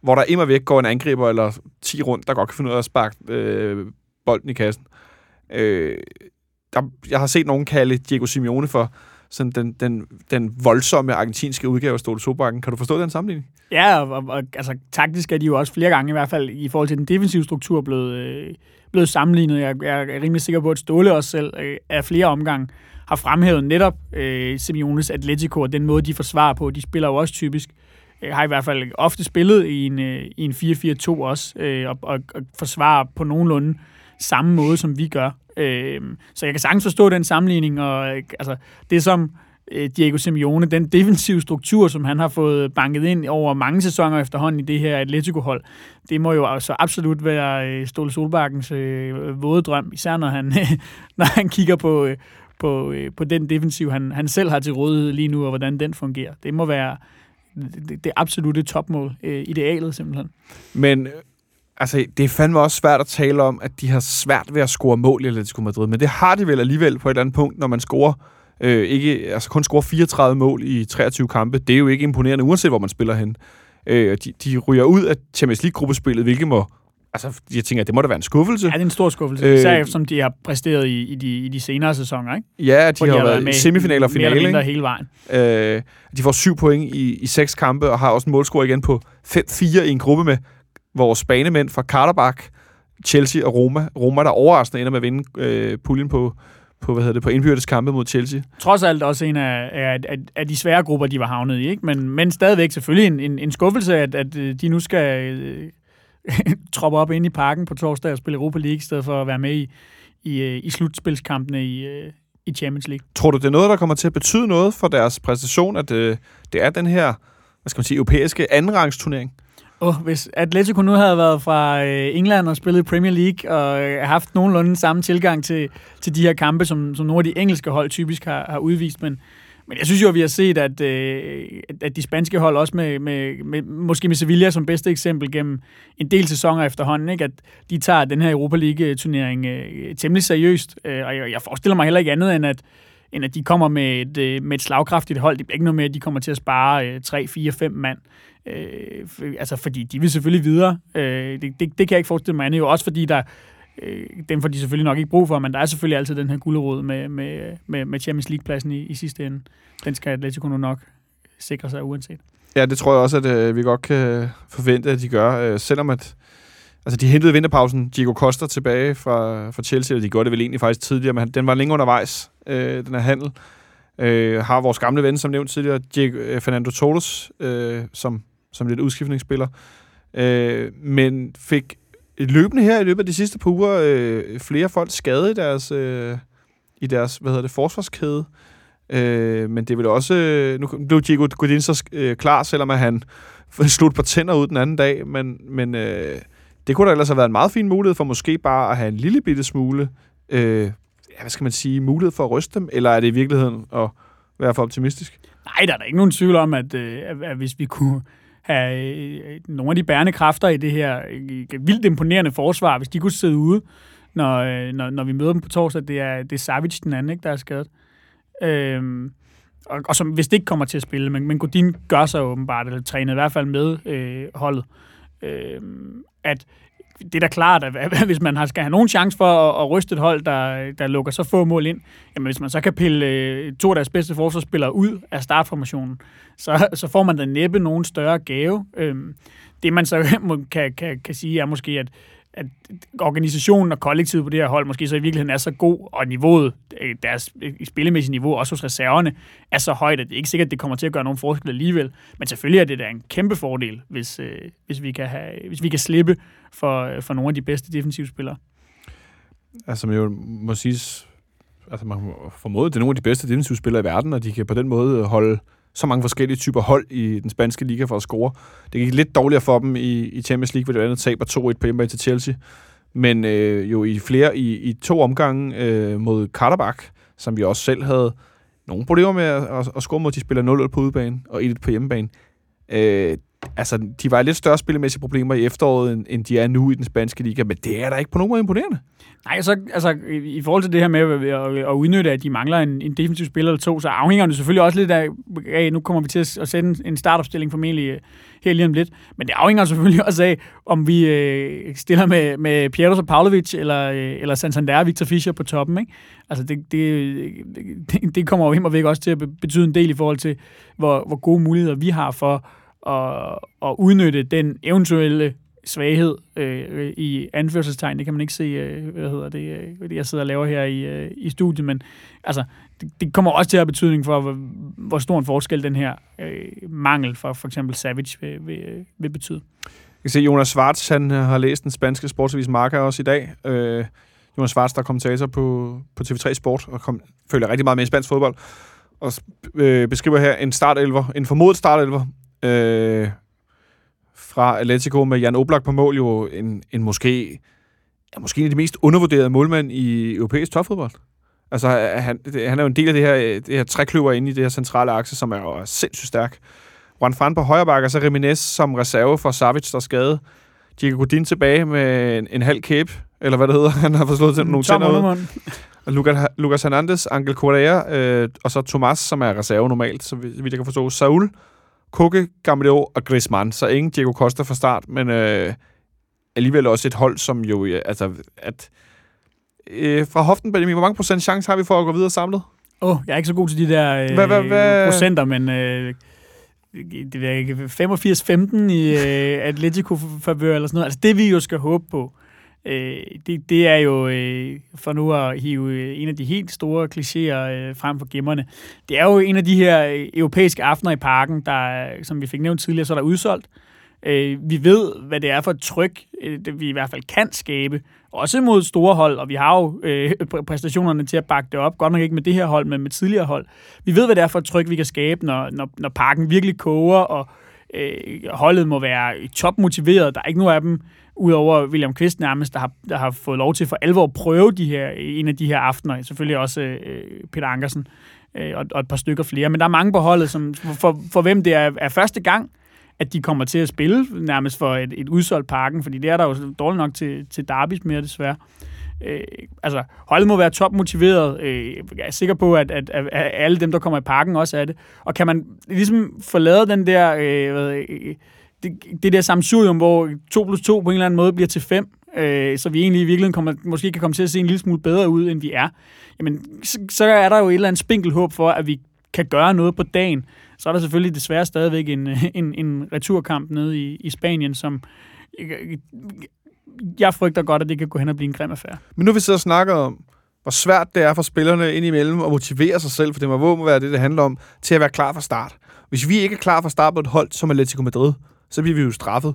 hvor der immer væk går en angriber eller 10 rundt, der godt kan finde ud af at sparke øh, bolden i kassen. Øh, der, jeg har set nogen kalde Diego Simeone for sådan den, den, den voldsomme argentinske udgave af Ståle Sobakken. Kan du forstå den sammenligning? Ja, og, og altså, taktisk er de jo også flere gange, i hvert fald i forhold til den defensive struktur, blevet, øh, blevet sammenlignet. Jeg, jeg er rimelig sikker på, at Ståle også selv øh, er flere omgange har fremhævet netop øh, Simeones Atletico og den måde, de forsvarer på. De spiller jo også typisk øh, har i hvert fald ofte spillet i en, øh, i en 4-4-2 også, øh, og, og, og forsvarer på nogenlunde samme måde, som vi gør. Øh, så jeg kan sagtens forstå den sammenligning, og øh, altså, det som øh, Diego Simeone, den defensive struktur, som han har fået banket ind over mange sæsoner efterhånden i det her Atletico-hold, det må jo altså absolut være øh, Ståle Solbakkens øh, våde drøm, især når han, <laughs> når han kigger på, øh, på, øh, på den defensiv, han, han selv har til rådighed lige nu, og hvordan den fungerer. Det må være det, det absolutte topmål, øh, idealet simpelthen. Men altså, det er fandme også svært at tale om, at de har svært ved at score mål i Atletico Madrid, men det har de vel alligevel på et eller andet punkt, når man scorer øh, ikke, altså kun scorer 34 mål i 23 kampe. Det er jo ikke imponerende, uanset hvor man spiller hen. Øh, de, de ryger ud af Champions League-gruppespillet, hvilket må altså, jeg tænker, det må da være en skuffelse. Ja, det er en stor skuffelse, Øh, især som de har præsteret i, i, de, i de senere sæsoner, ikke? Ja, de Hvor har, været med i semifinaler og mere finale. ikke? hele vejen. Øh, de får syv point i, i seks kampe, og har også en målscore igen på 5-4 i en gruppe med vores banemænd fra Karterbak, Chelsea og Roma. Roma, der overraskende ender med at vinde øh, puljen på, på, hvad hedder det, på indbyrdes kampe mod Chelsea. Trods alt også en af, af, af, af de svære grupper, de var havnet i, ikke? Men, men stadigvæk selvfølgelig en, en, en skuffelse, at, at øh, de nu skal øh, <laughs> troppe op ind i parken på torsdag og spille Europa League, i stedet for at være med i, i, øh, i slutspilskampene i, øh, i Champions League. Tror du, det er noget, der kommer til at betyde noget for deres præstation, at øh, det er den her, hvad skal man sige, europæiske andenrangsturnering? Oh, hvis Atletico nu havde været fra øh, England og spillet Premier League og øh, haft nogenlunde samme tilgang til, til de her kampe, som, som nogle af de engelske hold typisk har, har udvist, men, men jeg synes jo, at vi har set, at, øh, at de spanske hold, også med, med, med, måske med Sevilla som bedste eksempel gennem en del sæsoner efterhånden, ikke? at de tager den her Europa League-turnering øh, temmelig seriøst. Øh, og jeg, jeg forestiller mig heller ikke andet, end at, end at de kommer med et, øh, med et slagkraftigt hold. Det bliver ikke noget med, at de kommer til at spare øh, 3, 4, 5 mand. Øh, for, altså, fordi de vil selvfølgelig videre. Øh, det, det, det kan jeg ikke forestille mig andet. Jo også fordi der, øh, dem får de selvfølgelig nok ikke brug for, men der er selvfølgelig altid den her gulderod med, med, med, med Champions League-pladsen i, i sidste ende. Den skal Atletico nu nok sikre sig uanset. Ja, det tror jeg også, at øh, vi godt kan forvente, at de gør. Øh, selvom at altså, de hentede i vinterpausen Diego Costa tilbage fra, fra Chelsea, eller de gjorde det vel egentlig faktisk tidligere, men han- den var længe undervejs, øh, den her handel. Øh, har vores gamle ven, som nævnt tidligere, Diego, øh, Fernando Torres, øh, som, som lidt udskiftningsspiller. Øh, men fik løbende her i løbet af de sidste par uger øh, flere folk skadet i deres, øh, i deres hvad hedder det, forsvarskæde. Øh, men det vil også... Øh, nu blev Diego Godin så øh, klar, selvom at han slutte på tænder ud den anden dag, men, men øh, det kunne da ellers have været en meget fin mulighed for måske bare at have en lille bitte smule, øh, ja, hvad skal man sige, mulighed for at ryste dem, eller er det i virkeligheden at være for optimistisk? Nej, der er da ikke nogen tvivl om, at, øh, at, hvis vi kunne have øh, nogle af de bærende kræfter i det her øh, vildt imponerende forsvar, hvis de kunne sidde ude, når, øh, når, når vi møder dem på torsdag, det er, det er Savic den anden, ikke, der er skadet. Øh, og, og som, hvis det ikke kommer til at spille, men, men Godin gør sig åbenbart, eller træner i hvert fald med øh, holdet, øh, øh, at det er da klart, at hvis man har- skal have nogen chance for at, at ryste et hold, der, der lukker så få mål ind, jamen hvis man så kan pille øh, to af deres bedste forsvarsspillere ud af startformationen, så, så får man da næppe nogen større gave. Øh, det man så <laughs> kan, kan, kan sige er måske, at, at organisationen og kollektivet på det her hold måske så i virkeligheden er så god, og niveauet, øh, deres øh, spillemæssige niveau, også hos reserverne, er så højt, at det er ikke sikkert, at det kommer til at gøre nogen forskel alligevel. Men selvfølgelig er det da en kæmpe fordel, hvis, øh, hvis, vi, kan have, hvis vi kan slippe for, øh, for nogle af de bedste defensive spillere. Altså, som jo må sige, altså man formoder, at det er nogle af de bedste defensive spillere i verden, og de kan på den måde holde så mange forskellige typer hold i den spanske liga for at score. Det gik lidt dårligere for dem i, i Champions League, hvor det andet taber 2-1 på hjemmebane til Chelsea. Men øh, jo i flere, i, i to omgange øh, mod Karabakh, som vi også selv havde nogle problemer med at, at, at score mod, de spiller 0-0 på udebane og 1 på hjemmebane. Øh, altså, de var lidt større spillemæssige problemer i efteråret, end, end de er nu i den spanske liga, men det er da ikke på nogen måde imponerende. Nej, så, altså, i, forhold til det her med at, at, udnytte, at de mangler en, en defensiv spiller eller to, så afhænger det selvfølgelig også lidt af, af nu kommer vi til at, at sætte en, startopstilling formentlig øh, her lige om lidt, men det afhænger selvfølgelig også af, om vi øh, stiller med, med Pietro Pavlovic eller, øh, eller Santander og Victor Fischer på toppen, ikke? Altså, det, det, det, det kommer jo hjem og væk også til at betyde en del i forhold til, hvor, hvor gode muligheder vi har for at, at udnytte den eventuelle svaghed øh, i anførselstegn. Det kan man ikke se, øh, hvad hedder det, øh, det, jeg sidder og laver her i, øh, i studiet, men altså, det, det kommer også til at have betydning for, hvor, hvor stor en forskel den her øh, mangel for for eksempel Savage vil, vil, øh, vil betyde. Jeg kan se, Jonas Schwartz, han har læst den spanske sportsavis Marca også i dag. Øh, Jonas Schwartz, der er kommentator på, på TV3 Sport, og kom, følger rigtig meget med i spansk fodbold, og øh, beskriver her en startelver, en formodet startelver, øh, fra Atletico med Jan Oblak på mål, jo en, en måske, ja, måske en af de mest undervurderede målmænd i europæisk topfodbold. Altså, han, han er jo en del af det her, det her trækløver inde i det her centrale akse, som er jo sindssygt stærk. Juan Fran på højre bakke, og så Jimenez som reserve for Savic, der er skadet. Diego Godin tilbage med en, en halv kæbe, eller hvad det hedder. <laughs> Han har fået slået til nogle tænder ud. Lucas, Lucas Hernandez, Angel Correa, øh, og så Tomas, som er reserve normalt, så vidt jeg kan forstå. Saul, Koke, Gamero og Griezmann. Så ingen Diego Costa fra start, men øh, alligevel også et hold, som jo, øh, altså, at øh, fra hoften, Benjamin, hvor mange procent chance har vi for at gå videre samlet? Åh, oh, jeg er ikke så god til de der øh, Hvad- hvad- hvad- procenter, men øh, det er ikke 85-15 i øh, Atletico favør eller sådan noget. Altså det vi jo skal håbe på, øh, det, det er jo, øh, for nu at hive øh, en af de helt store klichéer øh, frem for gemmerne, det er jo en af de her øh, europæiske aftener i parken, der, som vi fik nævnt tidligere, så er der udsolgt. Øh, vi ved, hvad det er for et tryk, øh, det vi i hvert fald kan skabe, også mod store hold, og vi har jo øh, præstationerne til at bakke det op, godt nok ikke med det her hold, men med tidligere hold. Vi ved, hvad det er for et tryk, vi kan skabe, når, når, når parken virkelig koger, og øh, holdet må være topmotiveret. Der er ikke nogen af dem, udover William Quist nærmest, der har, der har fået lov til for alvor at prøve de her, en af de her aftener. Selvfølgelig også øh, øh Peter Ankersen øh, og, og et par stykker flere. Men der er mange på holdet, som, for, for hvem det er, er første gang, at de kommer til at spille nærmest for et, et udsolgt parken, fordi det er der jo dårligt nok til, til derbys mere desværre. Øh, altså, holdet må være topmotiveret. Øh, jeg er sikker på, at, at, at, alle dem, der kommer i parken, også er det. Og kan man ligesom forlade den der, øh, hvad, øh, det, det der samsurium, hvor 2 plus 2 på en eller anden måde bliver til 5, øh, så vi egentlig i virkeligheden kommer, måske kan komme til at se en lille smule bedre ud, end vi er, jamen, så, så er der jo et eller andet spinkelhåb for, at vi kan gøre noget på dagen. Så er der selvfølgelig desværre stadigvæk en, <laughs> en, en returkamp nede i, i Spanien, som øh, jeg frygter godt, at det kan gå hen og blive en grim affære. Men nu vi sidder og snakker om, hvor svært det er for spillerne indimellem at motivere sig selv, for det må være det, det handler om, til at være klar fra start. Hvis vi ikke er klar fra start på et hold som Atletico Madrid, så bliver vi jo straffet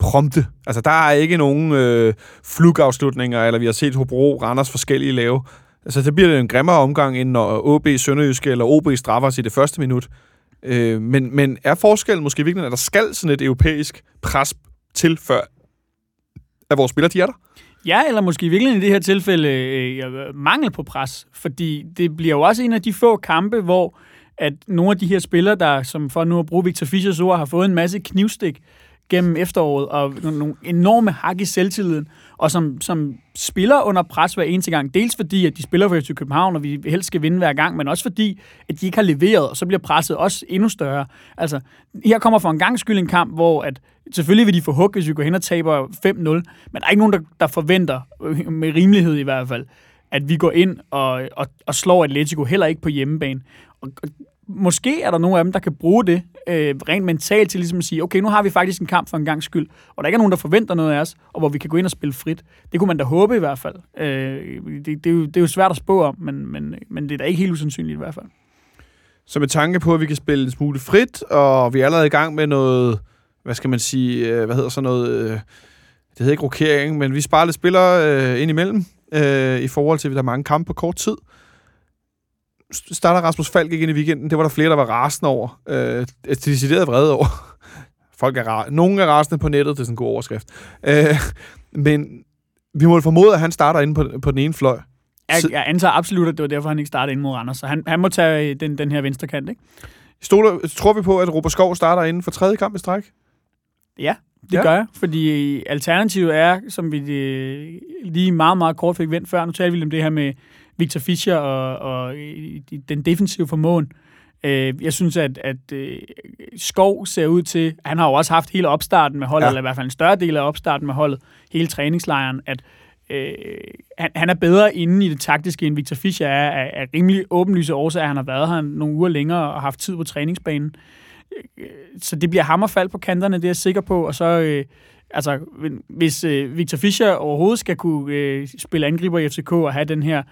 prompte. Altså, der er ikke nogen øh, flugafslutninger, eller vi har set Hobro Randers forskellige lave. Altså, det bliver det en grimmere omgang, end når OB Sønderjyske eller OB straffer os i det første minut. Øh, men, men er forskellen måske virkelig, at der skal sådan et europæisk pres til, før at vores spillere de er der? Ja, eller måske virkelig i det her tilfælde øh, øh, mangel på pres, fordi det bliver jo også en af de få kampe, hvor at nogle af de her spillere, der som for nu at bruge Victor Fischers ord, har fået en masse knivstik gennem efteråret, og nogle enorme hak i selvtilliden, og som, som spiller under pres hver eneste gang. Dels fordi, at de spiller for FC København, og vi helst skal vinde hver gang, men også fordi, at de ikke har leveret, og så bliver presset også endnu større. Altså, her kommer for en gang skyld en kamp, hvor at selvfølgelig vil de få hug, hvis vi går hen og taber 5-0, men der er ikke nogen, der, der forventer, øh, med rimelighed i hvert fald, at vi går ind og, og, og slår Atletico, heller ikke på hjemmebane. Og, og måske er der nogle af dem, der kan bruge det øh, rent mentalt til ligesom at sige, okay, nu har vi faktisk en kamp for en gang skyld, og der ikke er nogen, der forventer noget af os, og hvor vi kan gå ind og spille frit. Det kunne man da håbe i hvert fald. Øh, det, det, er jo, det er jo svært at spå om, men, men, men det er da ikke helt usandsynligt i hvert fald. Så med tanke på, at vi kan spille en smule frit, og vi er allerede i gang med noget, hvad skal man sige, øh, hvad hedder så noget, øh, det hedder ikke rokering, men vi sparer lidt spillere øh, ind imellem, øh, i forhold til, at der er mange kampe på kort tid. Starter Rasmus Falk ikke ind i weekenden, det var der flere, der var rasende over. Øh, decideret vrede over. <laughs> Folk er ra- Nogen er rasende på nettet, det er sådan en god overskrift. Øh, men vi må formode, at han starter inde på, på den ene fløj. Jeg, jeg antager absolut, at det var derfor, han ikke startede ind mod Randers. Så han, han må tage den, den her venstre kant, ikke? Stoler, tror vi på, at Robert Skov starter inden for tredje kamp i stræk? Ja, det Ja. gør jeg. Fordi alternativet er, som vi øh, lige meget, meget kort fik vendt før, nu talte vi om det her med Victor Fischer og, og den defensive formåen. Øh, Jeg synes, at, at øh, Skov ser ud til, han har jo også haft hele opstarten med holdet, Ja. ja. eller i hvert fald en større del af opstarten med holdet, hele træningslejren, at øh, han, han er bedre inde i det taktiske, end Victor Fischer er, af, af rimelig åbenlyse årsager. Han har været her nogle uger længere og haft tid på træningsbanen. Øh, Så det bliver hammerfald på kanterne, det er jeg sikker på. Og så, øh, altså, hvis øh, Victor Fischer overhovedet skal kunne øh, spille angriber i FCK og have den her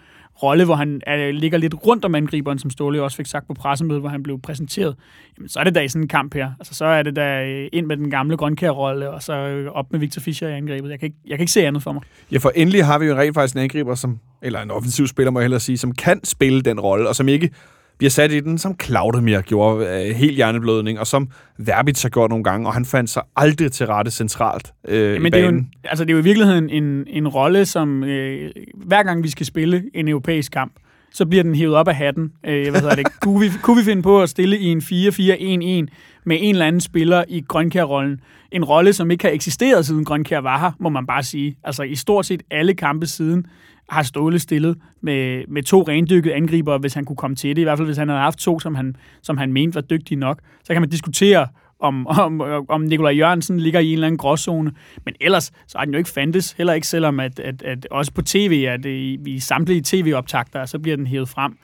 rolle, hvor han øh, ligger lidt rundt om angriberen, som Ståle også fik sagt på pressemødet, hvor han blev præsenteret, jamen, så er det da i sådan en kamp her. Altså, så er det da øh, ind med den gamle grønkær-rolle, og så øh, op med Victor Fischer i angrebet. Jeg kan, ikke, jeg kan ikke se andet for mig. Ja, for endelig har vi jo rent faktisk en angriber, som, eller en offensiv spiller, må jeg hellere sige, som kan spille den rolle, og som ikke bliver sat i den, som Claudemir gjorde øh, helt hjerneblødning, og som Verbitz har gjort nogle gange, og han fandt sig aldrig til rette centralt øh, i Men det er, jo banen. en, altså, det er jo i virkeligheden en, en rolle, som øh, hver gang vi skal spille en europæisk kamp, så bliver den hævet op af hatten. Øh, hvad hedder det? <laughs> kunne, vi, kunne vi finde på at stille i en 4-4-1-1 med en eller anden spiller i Grønkær-rollen? En rolle, som ikke har eksisteret siden Grønkær var her, må man bare sige. Altså i stort set alle kampe siden har Ståle stillet med, med to rendykkede angriber, hvis han kunne komme til det. I hvert fald, hvis han havde haft to, som han, som han mente var dygtige nok. Så kan man diskutere, om, om, om Nikolaj Jørgensen ligger i en eller anden gråzone. Men ellers, så har den jo ikke fandtes. Heller ikke selvom, at, at, at også på tv, at øh, i, i samtlige tv-optagter, så bliver den hævet frem.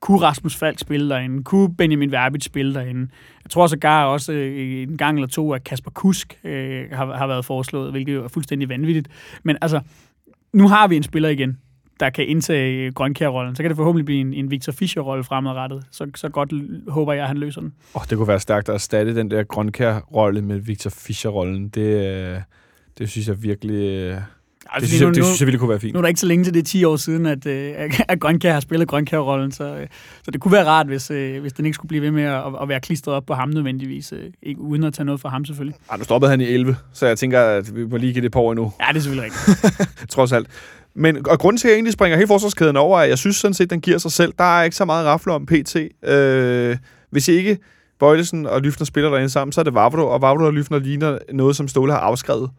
Kunne Rasmus Falk spille derinde? Kunne Benjamin Verbit spille derinde? Jeg tror sågar også øh, en gang eller to, at Kasper Kusk øh, har, har været foreslået, hvilket jo er fuldstændig vanvittigt. Men altså, nu har vi en spiller igen, der kan indtage grønkærrollen. Så kan det forhåbentlig blive en, en Victor Fischer-rolle fremadrettet. Så, så godt håber jeg, at han løser den. Oh, det kunne være stærkt at erstatte den der grønkær-rolle med Victor Fischer-rollen. Det, øh, det synes jeg virkelig... Altså, det, synes nu, jeg, det nu, synes jeg virkelig kunne være fint. nu er der ikke så længe til det er 10 år siden, at, øh, at Grønkær har spillet Grønkær-rollen, så, så det kunne være rart, hvis, hvis den ikke skulle blive ved med at, at være klistret op på ham nødvendigvis, ikke, uden at tage noget fra ham selvfølgelig. Ej, nu stoppede han i 11, så jeg tænker, at vi må lige give det på endnu, Ja, det er selvfølgelig rigtigt. <laughs> trods alt. Men, og grunden til, at jeg egentlig springer hele forsvarskæden over, er, at jeg synes sådan set, den giver sig selv. Der er ikke så meget rafler om PT. Øh, hvis ikke Bøjlesen og Lyfner spiller derinde sammen, så er det Vavro, og Vavro og Lyfner ligner noget, som Ståle har afskrevet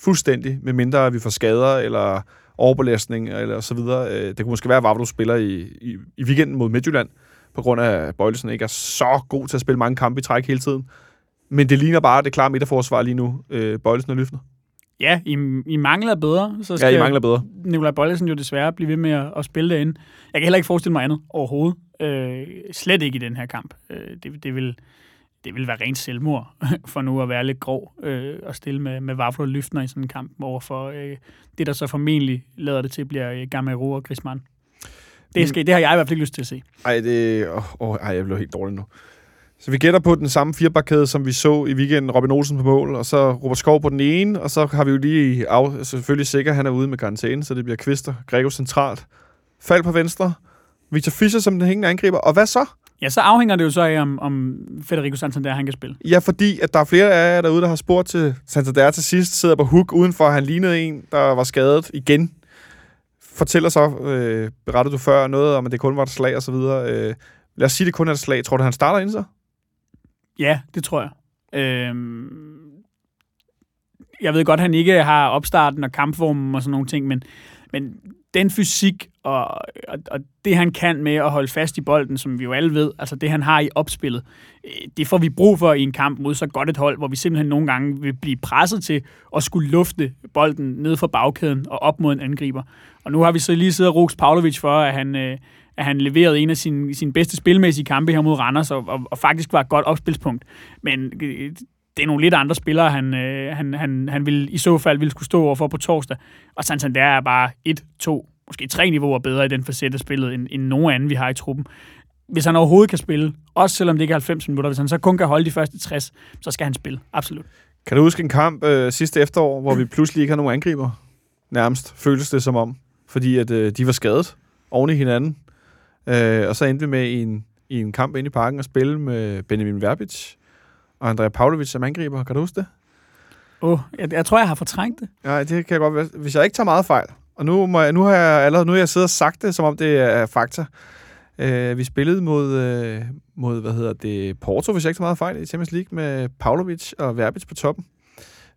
fuldstændig, medmindre vi får skader eller overbelastning eller så videre. Øh, Det kunne måske være, at Vavro spiller i, i, i weekenden mod Midtjylland, på grund af, at Bøjlesen ikke er så god til at spille mange kampe i træk hele tiden. Men det ligner bare det klare midterforsvar lige nu, øh, Bøjlesen og Lyfner. Ja, I, I mangler bedre, så Ja, skal I mangler bedre. Nikolaj Bøjlesen jo desværre blive ved med at, at spille derinde. Jeg kan heller ikke forestille mig andet overhovedet. Øh, slet ikke i den her kamp. Øh, det, det, vil, det vil være rent selvmord, <laughs> for nu at være lidt grov, øh, at stille med, med Vavro og Lyftner i sådan en kamp, overfor øh, det, der så formentlig lader det til, bliver øh, Gamero og Griezmann. Det, skal, det har jeg i hvert fald ikke lyst til at se. Ej, det, åh, åh, ej, jeg blev helt dårlig nu. Så vi gætter på den samme firebakkæde, som vi så i weekenden. Robin Olsen på mål, og så Robert Skov på den ene, og så har vi jo lige af, selvfølgelig sikker, han er ude med karantæne, så det bliver Kvister, Grego centralt. Fald på venstre, Victor Fischer som den hængende angriber. Og hvad så? Ja, så afhænger det jo så af, om, om Federico Santander han kan spille. Ja, fordi at der er flere af jer derude, der har spurgt til Santander til sidst, sidder på hook udenfor, han lignede en, der var skadet igen. Fortæller så, øh, berettede du før noget om, at det kun var et slag og så videre. Øh, lad os sige, det kun er et slag. Tror du, han starter ind så? Ja, det tror jeg. Øhm, jeg ved godt, at han ikke har opstarten og kampformen og sådan nogle ting, men, men den fysik og, og, og det, han kan med at holde fast i bolden, som vi jo alle ved, altså det, han har i opspillet, øh, det får vi brug for i en kamp mod så godt et hold, hvor vi simpelthen nogle gange vil blive presset til at skulle lufte bolden ned fra bagkæden og op mod en angriber. Og nu har vi så lige siddet og Pavlovic for, at han, øh, at han leverede en af sine, sine bedste spilmæssige kampe her mod Randers, og, og, og faktisk var et godt opspilspunkt. Men øh, det er nogle lidt andre spillere, han, øh, han, han, han vil, i så fald ville skulle stå overfor på torsdag. Og Santander er bare et, to, måske tre niveauer bedre i den facet af spillet, end, end nogen anden, vi har i truppen. Hvis han overhovedet kan spille, også selvom det ikke er 90 minutter, hvis han så kun kan holde de første 60, så skal han spille, absolut. Kan du huske en kamp øh, sidste efterår, hvor vi pludselig ikke har nogen angriber? Nærmest føltes det som om. Fordi at øh, de var skadet oven i hinanden. Øh, og så endte vi med i en, i en kamp inde i parken at spille med Benjamin Verbic og Andrea Pavlovic som angriber. Kan du huske det? Åh, oh, jeg, jeg tror, jeg har fortrængt det. Ja, det kan jeg godt være. Hvis jeg ikke tager meget fejl. Og nu, må jeg, nu har jeg allerede nu har jeg siddet og sagt det, som om det er fakta. Øh, vi spillede mod, øh, mod, hvad hedder det, Porto, hvis jeg ikke tager meget fejl, i Champions League med Pavlovic og Verbic på toppen.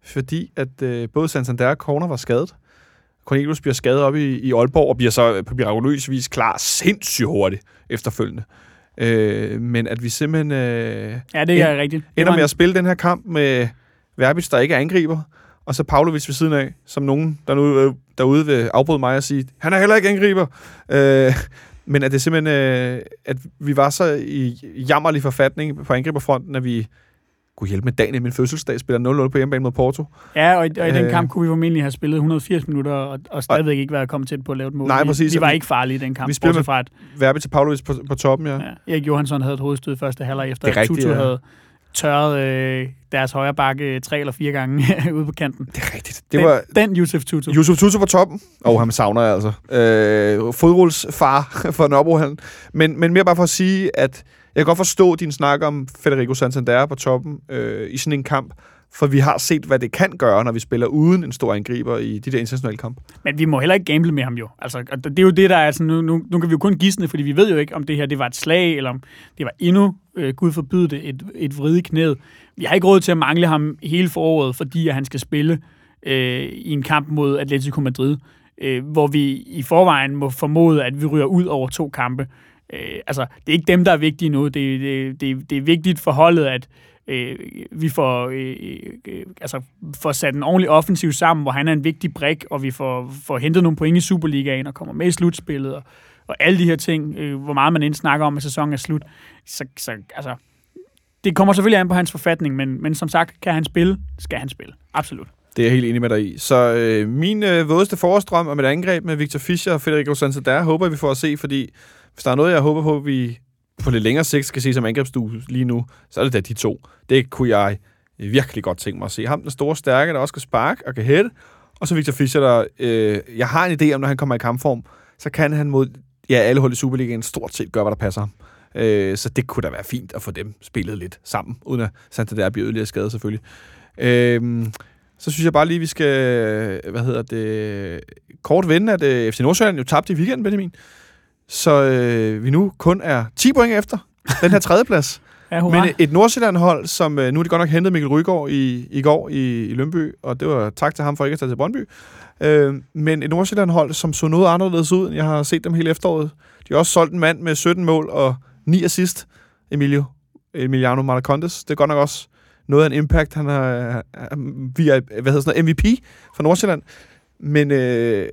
Fordi at øh, både Santander og Corner var skadet. Cornelius bliver skadet op i, i Aalborg, og bliver så på mirakuløs vis klar sindssygt hurtigt efterfølgende. Øh, men at vi simpelthen øh, Ja, det er rigtigt. Det ender med at spille den her kamp med Verbic, der ikke er angriber, og så Pavlovic ved siden af, som nogen der nu, derude vil afbryde mig og sige, han er heller ikke angriber. Øh, men at det simpelthen, øh, at vi var så i jammerlig forfatning på angriberfronten, at vi kunne hjælpe med dagen i min fødselsdag, spiller 0-0 på hjemmebane mod Porto. Ja, og i, og i den Øh. kamp kunne vi formentlig have spillet 180 minutter, og, og stadigvæk ikke være kommet tæt på at lave et mål. Nej, præcis. Vi var Vi- ikke farlige i den kamp, vi spillede fra, at Verbic til Pavlovic på, på toppen, ja. ja, Erik Johansson havde et hovedstød første halvleg efter, Det er at rigtigt, Tutu ja. havde tørret øh, deres højre bakke tre eller fire gange <laughs> ude på kanten. Det er rigtigt. Det den, var den Yusuf Tutu. Yusuf Tutu på toppen. Og oh, ham savner jeg altså. Øh, fodrulsfar <laughs> for Nørrebrohallen. Men, men mere bare for at sige, at jeg kan godt forstå din snak om Federico Santander på toppen øh, i sådan en kamp. For vi har set, hvad det kan gøre, når vi spiller uden en stor angriber i de der internationale kampe. Men vi må heller ikke gamble med ham jo. Altså, det er jo det, der er sådan, nu, nu, nu kan vi jo kun gisne, fordi vi ved jo ikke, om det her det var et slag, eller om det var endnu, øh, Gud forbyde det, et, et vride knæ. Vi har ikke råd til at mangle ham hele foråret, fordi at han skal spille øh, i en kamp mod Atletico Madrid, øh, hvor vi i forvejen må formode, at vi ryger ud over to kampe øh, altså, det er ikke dem, der er vigtige nu. Det, det, det, det er vigtigt for holdet, at øh, vi får, øh, øh, altså, får sat en ordentlig offensiv sammen, hvor han er en vigtig brik, og vi får, får hentet nogle point i Superligaen og kommer med i slutspillet, og, og alle de her ting, øh, hvor meget man end snakker om, at sæsonen er slut. Så, så altså, det kommer selvfølgelig an på hans forfatning, men, men som sagt, kan han spille, skal han spille. Absolut. Det er jeg helt enig med dig i. Så øh, min øh, vådeste forstrøm om et angreb med Victor Fischer og Federico Santander håber vi får at se, fordi hvis der er noget, jeg håber på, vi på lidt længere sigt skal se som angrebsdue lige nu, så er det da de to. Det kunne jeg virkelig godt tænke mig at se. Ham, den store stærke, der også kan sparke og kan hætte, og så Victor Fischer, der... Øh, jeg har en idé om, når han kommer i kampform, så kan han mod ja, alle hold i Superligaen stort set gøre, hvad der passer ham. Øh, så det kunne da være fint at få dem spillet lidt sammen, uden at Santander bliver yderligere skadet selvfølgelig. Øh, så synes jeg bare lige, vi skal, hvad hedder det, kort vende, at øh, FC Nordsjælland jo tabte i weekenden, Benjamin. Så øh, vi nu kun er 10 point efter den her tredjeplads. <laughs> Ja, hurra. Men et Nordsjælland-hold, som øh, nu er de godt nok hentet Mikkel Rygaard i, i går i, i Lønby, og det var tak til ham for ikke at tage til Brøndby. Øh, men et Nordsjælland-hold, som så noget anderledes ud, end jeg har set dem hele efteråret. De har også solgt en mand med 17 mål og 9 assist, Emilio, Emiliano Marcondes. Det er godt nok også noget af en impact. Han er via, hvad hedder sådan noget, MVP for Nordsjælland. Men øh,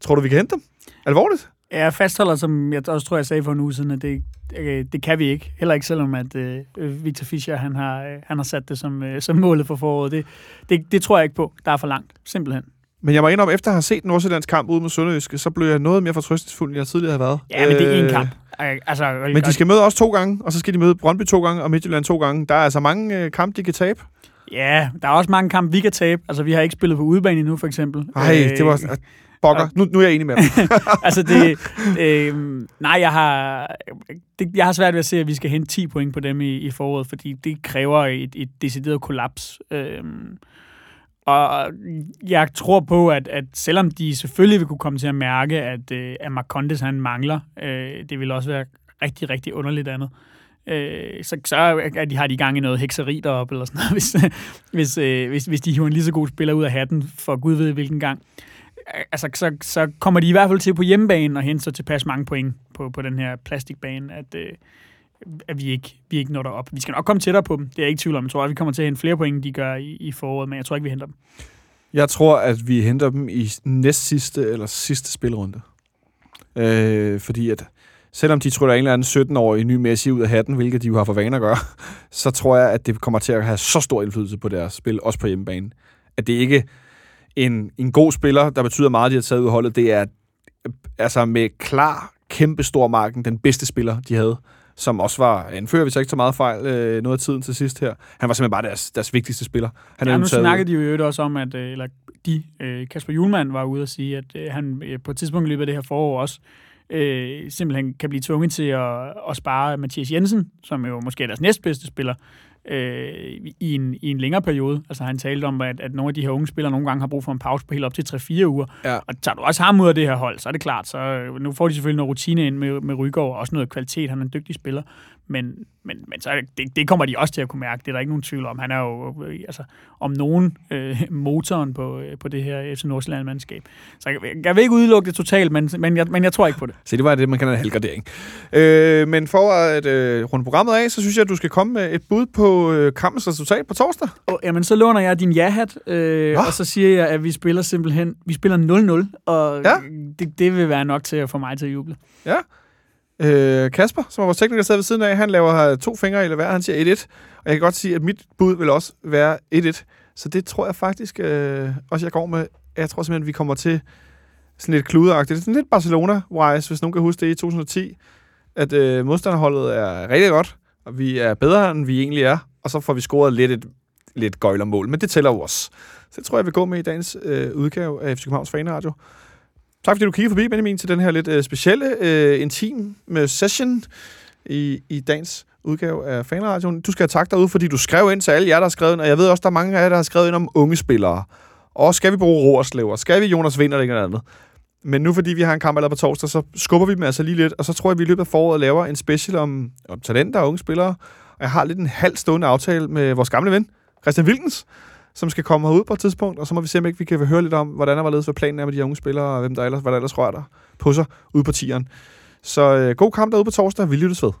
tror du, vi kan hente dem? Alvorligt? Jeg fastholder, som jeg også tror, jeg sagde for en uge siden, at det, øh, det kan vi ikke. Heller ikke selvom, at øh, Victor Fischer han har, øh, han har sat det som, øh, som målet for foråret. Det, det, det tror jeg ikke på. Der er for langt, simpelthen. Men jeg må indrømme, efter at have set Nordsjællands kamp ude mod Sønderjyske, så blev jeg noget mere fortrøstningsfuld, end jeg tidligere har været. Ja, men det er én kamp. Altså, men de skal møde os to gange, og så skal de møde Brøndby to gange, og Midtjylland to gange. Der er altså mange øh, kampe, de kan tabe. Ja, der er også mange kampe, vi kan tabe. Altså, vi har ikke spillet på udebane endnu, for eksempel. Nej, det var... Bokker. Nu, nu er jeg enig med dig. <laughs> altså, det... Øh, nej, jeg har, det, jeg har svært ved at se, at vi skal hente 10 point på dem i, i foråret, fordi det kræver et, et decideret kollaps. Øh, og jeg tror på, at, at selvom de selvfølgelig vil kunne komme til at mærke, at, øh, at Marcondes han mangler, øh, det vil også være rigtig, rigtig underligt andet. Øh, så, så er de, har de i gang i noget hekseri deroppe, eller sådan noget, <laughs> hvis, hvis, øh, hvis, hvis de hiver en lige så god spiller ud af hatten, for gud ved hvilken gang. Altså, så, så kommer de i hvert fald til på hjemmebane og hente så tilpas mange point på, på den her plastikbane, at, øh, at vi ikke, vi ikke når derop. Vi skal nok komme tættere på dem, det er jeg ikke tvivl om. Jeg tror, at vi kommer til at hente flere point, end de gør i, i foråret, men jeg tror ikke, vi henter dem. Jeg tror, at vi henter dem i næst sidste eller sidste spilrunde. Øh, fordi at selvom de tryller en eller anden 17-årig ny Messi ud af hatten, hvilket de jo har for vane at gøre, <laughs> så tror jeg, at det kommer til at have så stor indflydelse på deres spil, også på hjemmebane. At det ikke en, en god spiller, der betyder meget, at de har taget ud af holdet, det er altså med klar, kæmpe stor marken, den bedste spiller, de havde som også var anfører, hvis jeg ikke så meget fejl, øh, noget af tiden til sidst her. Han var simpelthen bare deres, deres vigtigste spiller. Han ja, nu snakkede de jo øvrigt også om, at øh, eller de, øh, Kasper Julemand var ude og sige, at øh, han øh, på et tidspunkt i løbet af det her forår også øh, simpelthen kan blive tvunget til at, at spare Mathias Jensen, som jo måske er deres næstbedste spiller, øh, i, en, i en længere periode. Altså han talte om, at, at nogle af de her unge spillere nogle gange har brug for en pause på helt op til 3-4 uger. Ja. Og tager du også ham ud af det her hold, så er det klart, så øh, nu får de selvfølgelig noget rutine ind med, med Rygaard, og også noget kvalitet. Han er en dygtig spiller. Men, men, men så det, det kommer de også til at kunne mærke. Det er der ikke nogen tvivl om. Han er jo øh, altså, om nogen øh, <laughs> motoren på, øh, på det her FC Nordsjælland-mandskab. Så jeg, jeg vil ikke udelukke det totalt, men, men, jeg, men jeg tror ikke på det. <laughs> Så det var det, man kan have en halvgradering. Øh, men for at øh, runde programmet af, så synes jeg, at du skal komme med et bud på øh, kampens resultat på torsdag. Oh, jamen, så låner jeg din ja-hat, øh, og så siger jeg, at vi spiller simpelthen vi spiller 0-0, og ja. det, det vil være nok til at få mig til at juble. Ja. Øh, Kasper, som er vores tekniker, der sidder ved siden af, han laver øh, to fingre i hver. Han siger 1-1. Og jeg kan godt sige, at mit bud vil også være 1-1. Så det tror jeg faktisk øh, også, jeg går med. Jeg tror simpelthen, at vi kommer til sådan lidt kludeagtigt. Sådan lidt Barcelona-wise, hvis nogen kan huske det i 2010. At øh, modstanderholdet er rigtig godt, og vi er bedre, end vi egentlig er. Og så får vi scoret lidt et lidt gøjlermål, men det tæller jo også. Så det tror jeg, vi går med i dagens øh, udgave af FC Københavns Faneradio. Tak fordi du kiggede forbi, Benjamin, til den her lidt øh, specielle, øh, intim med session i, i dagens udgave af Fanradioen. Du skal have tak derude, fordi du skrev ind til alle jer, der har skrevet og jeg ved også, der er mange af jer, der har skrevet ind om unge spillere. Og skal vi bruge Roerslev, og skal vi Jonas Vinder eller andet. Men nu, fordi vi har en kamp allerede på torsdag, så skubber vi dem altså lige lidt, og så tror jeg, vi i løbet af foråret laver en special om, om talenter og unge spillere. Og jeg har lidt en halv stående aftale med vores gamle ven, Christian Wilkens, som skal komme herud på et tidspunkt, og så må vi se, om ikke vi kan høre lidt om, hvordan der var ledet, hvad planen er med de unge spillere, og hvem der ellers, hvad der ellers rører der på sig ude på tieren. Så øh, god kamp derude på torsdag. Vi lyttes ved.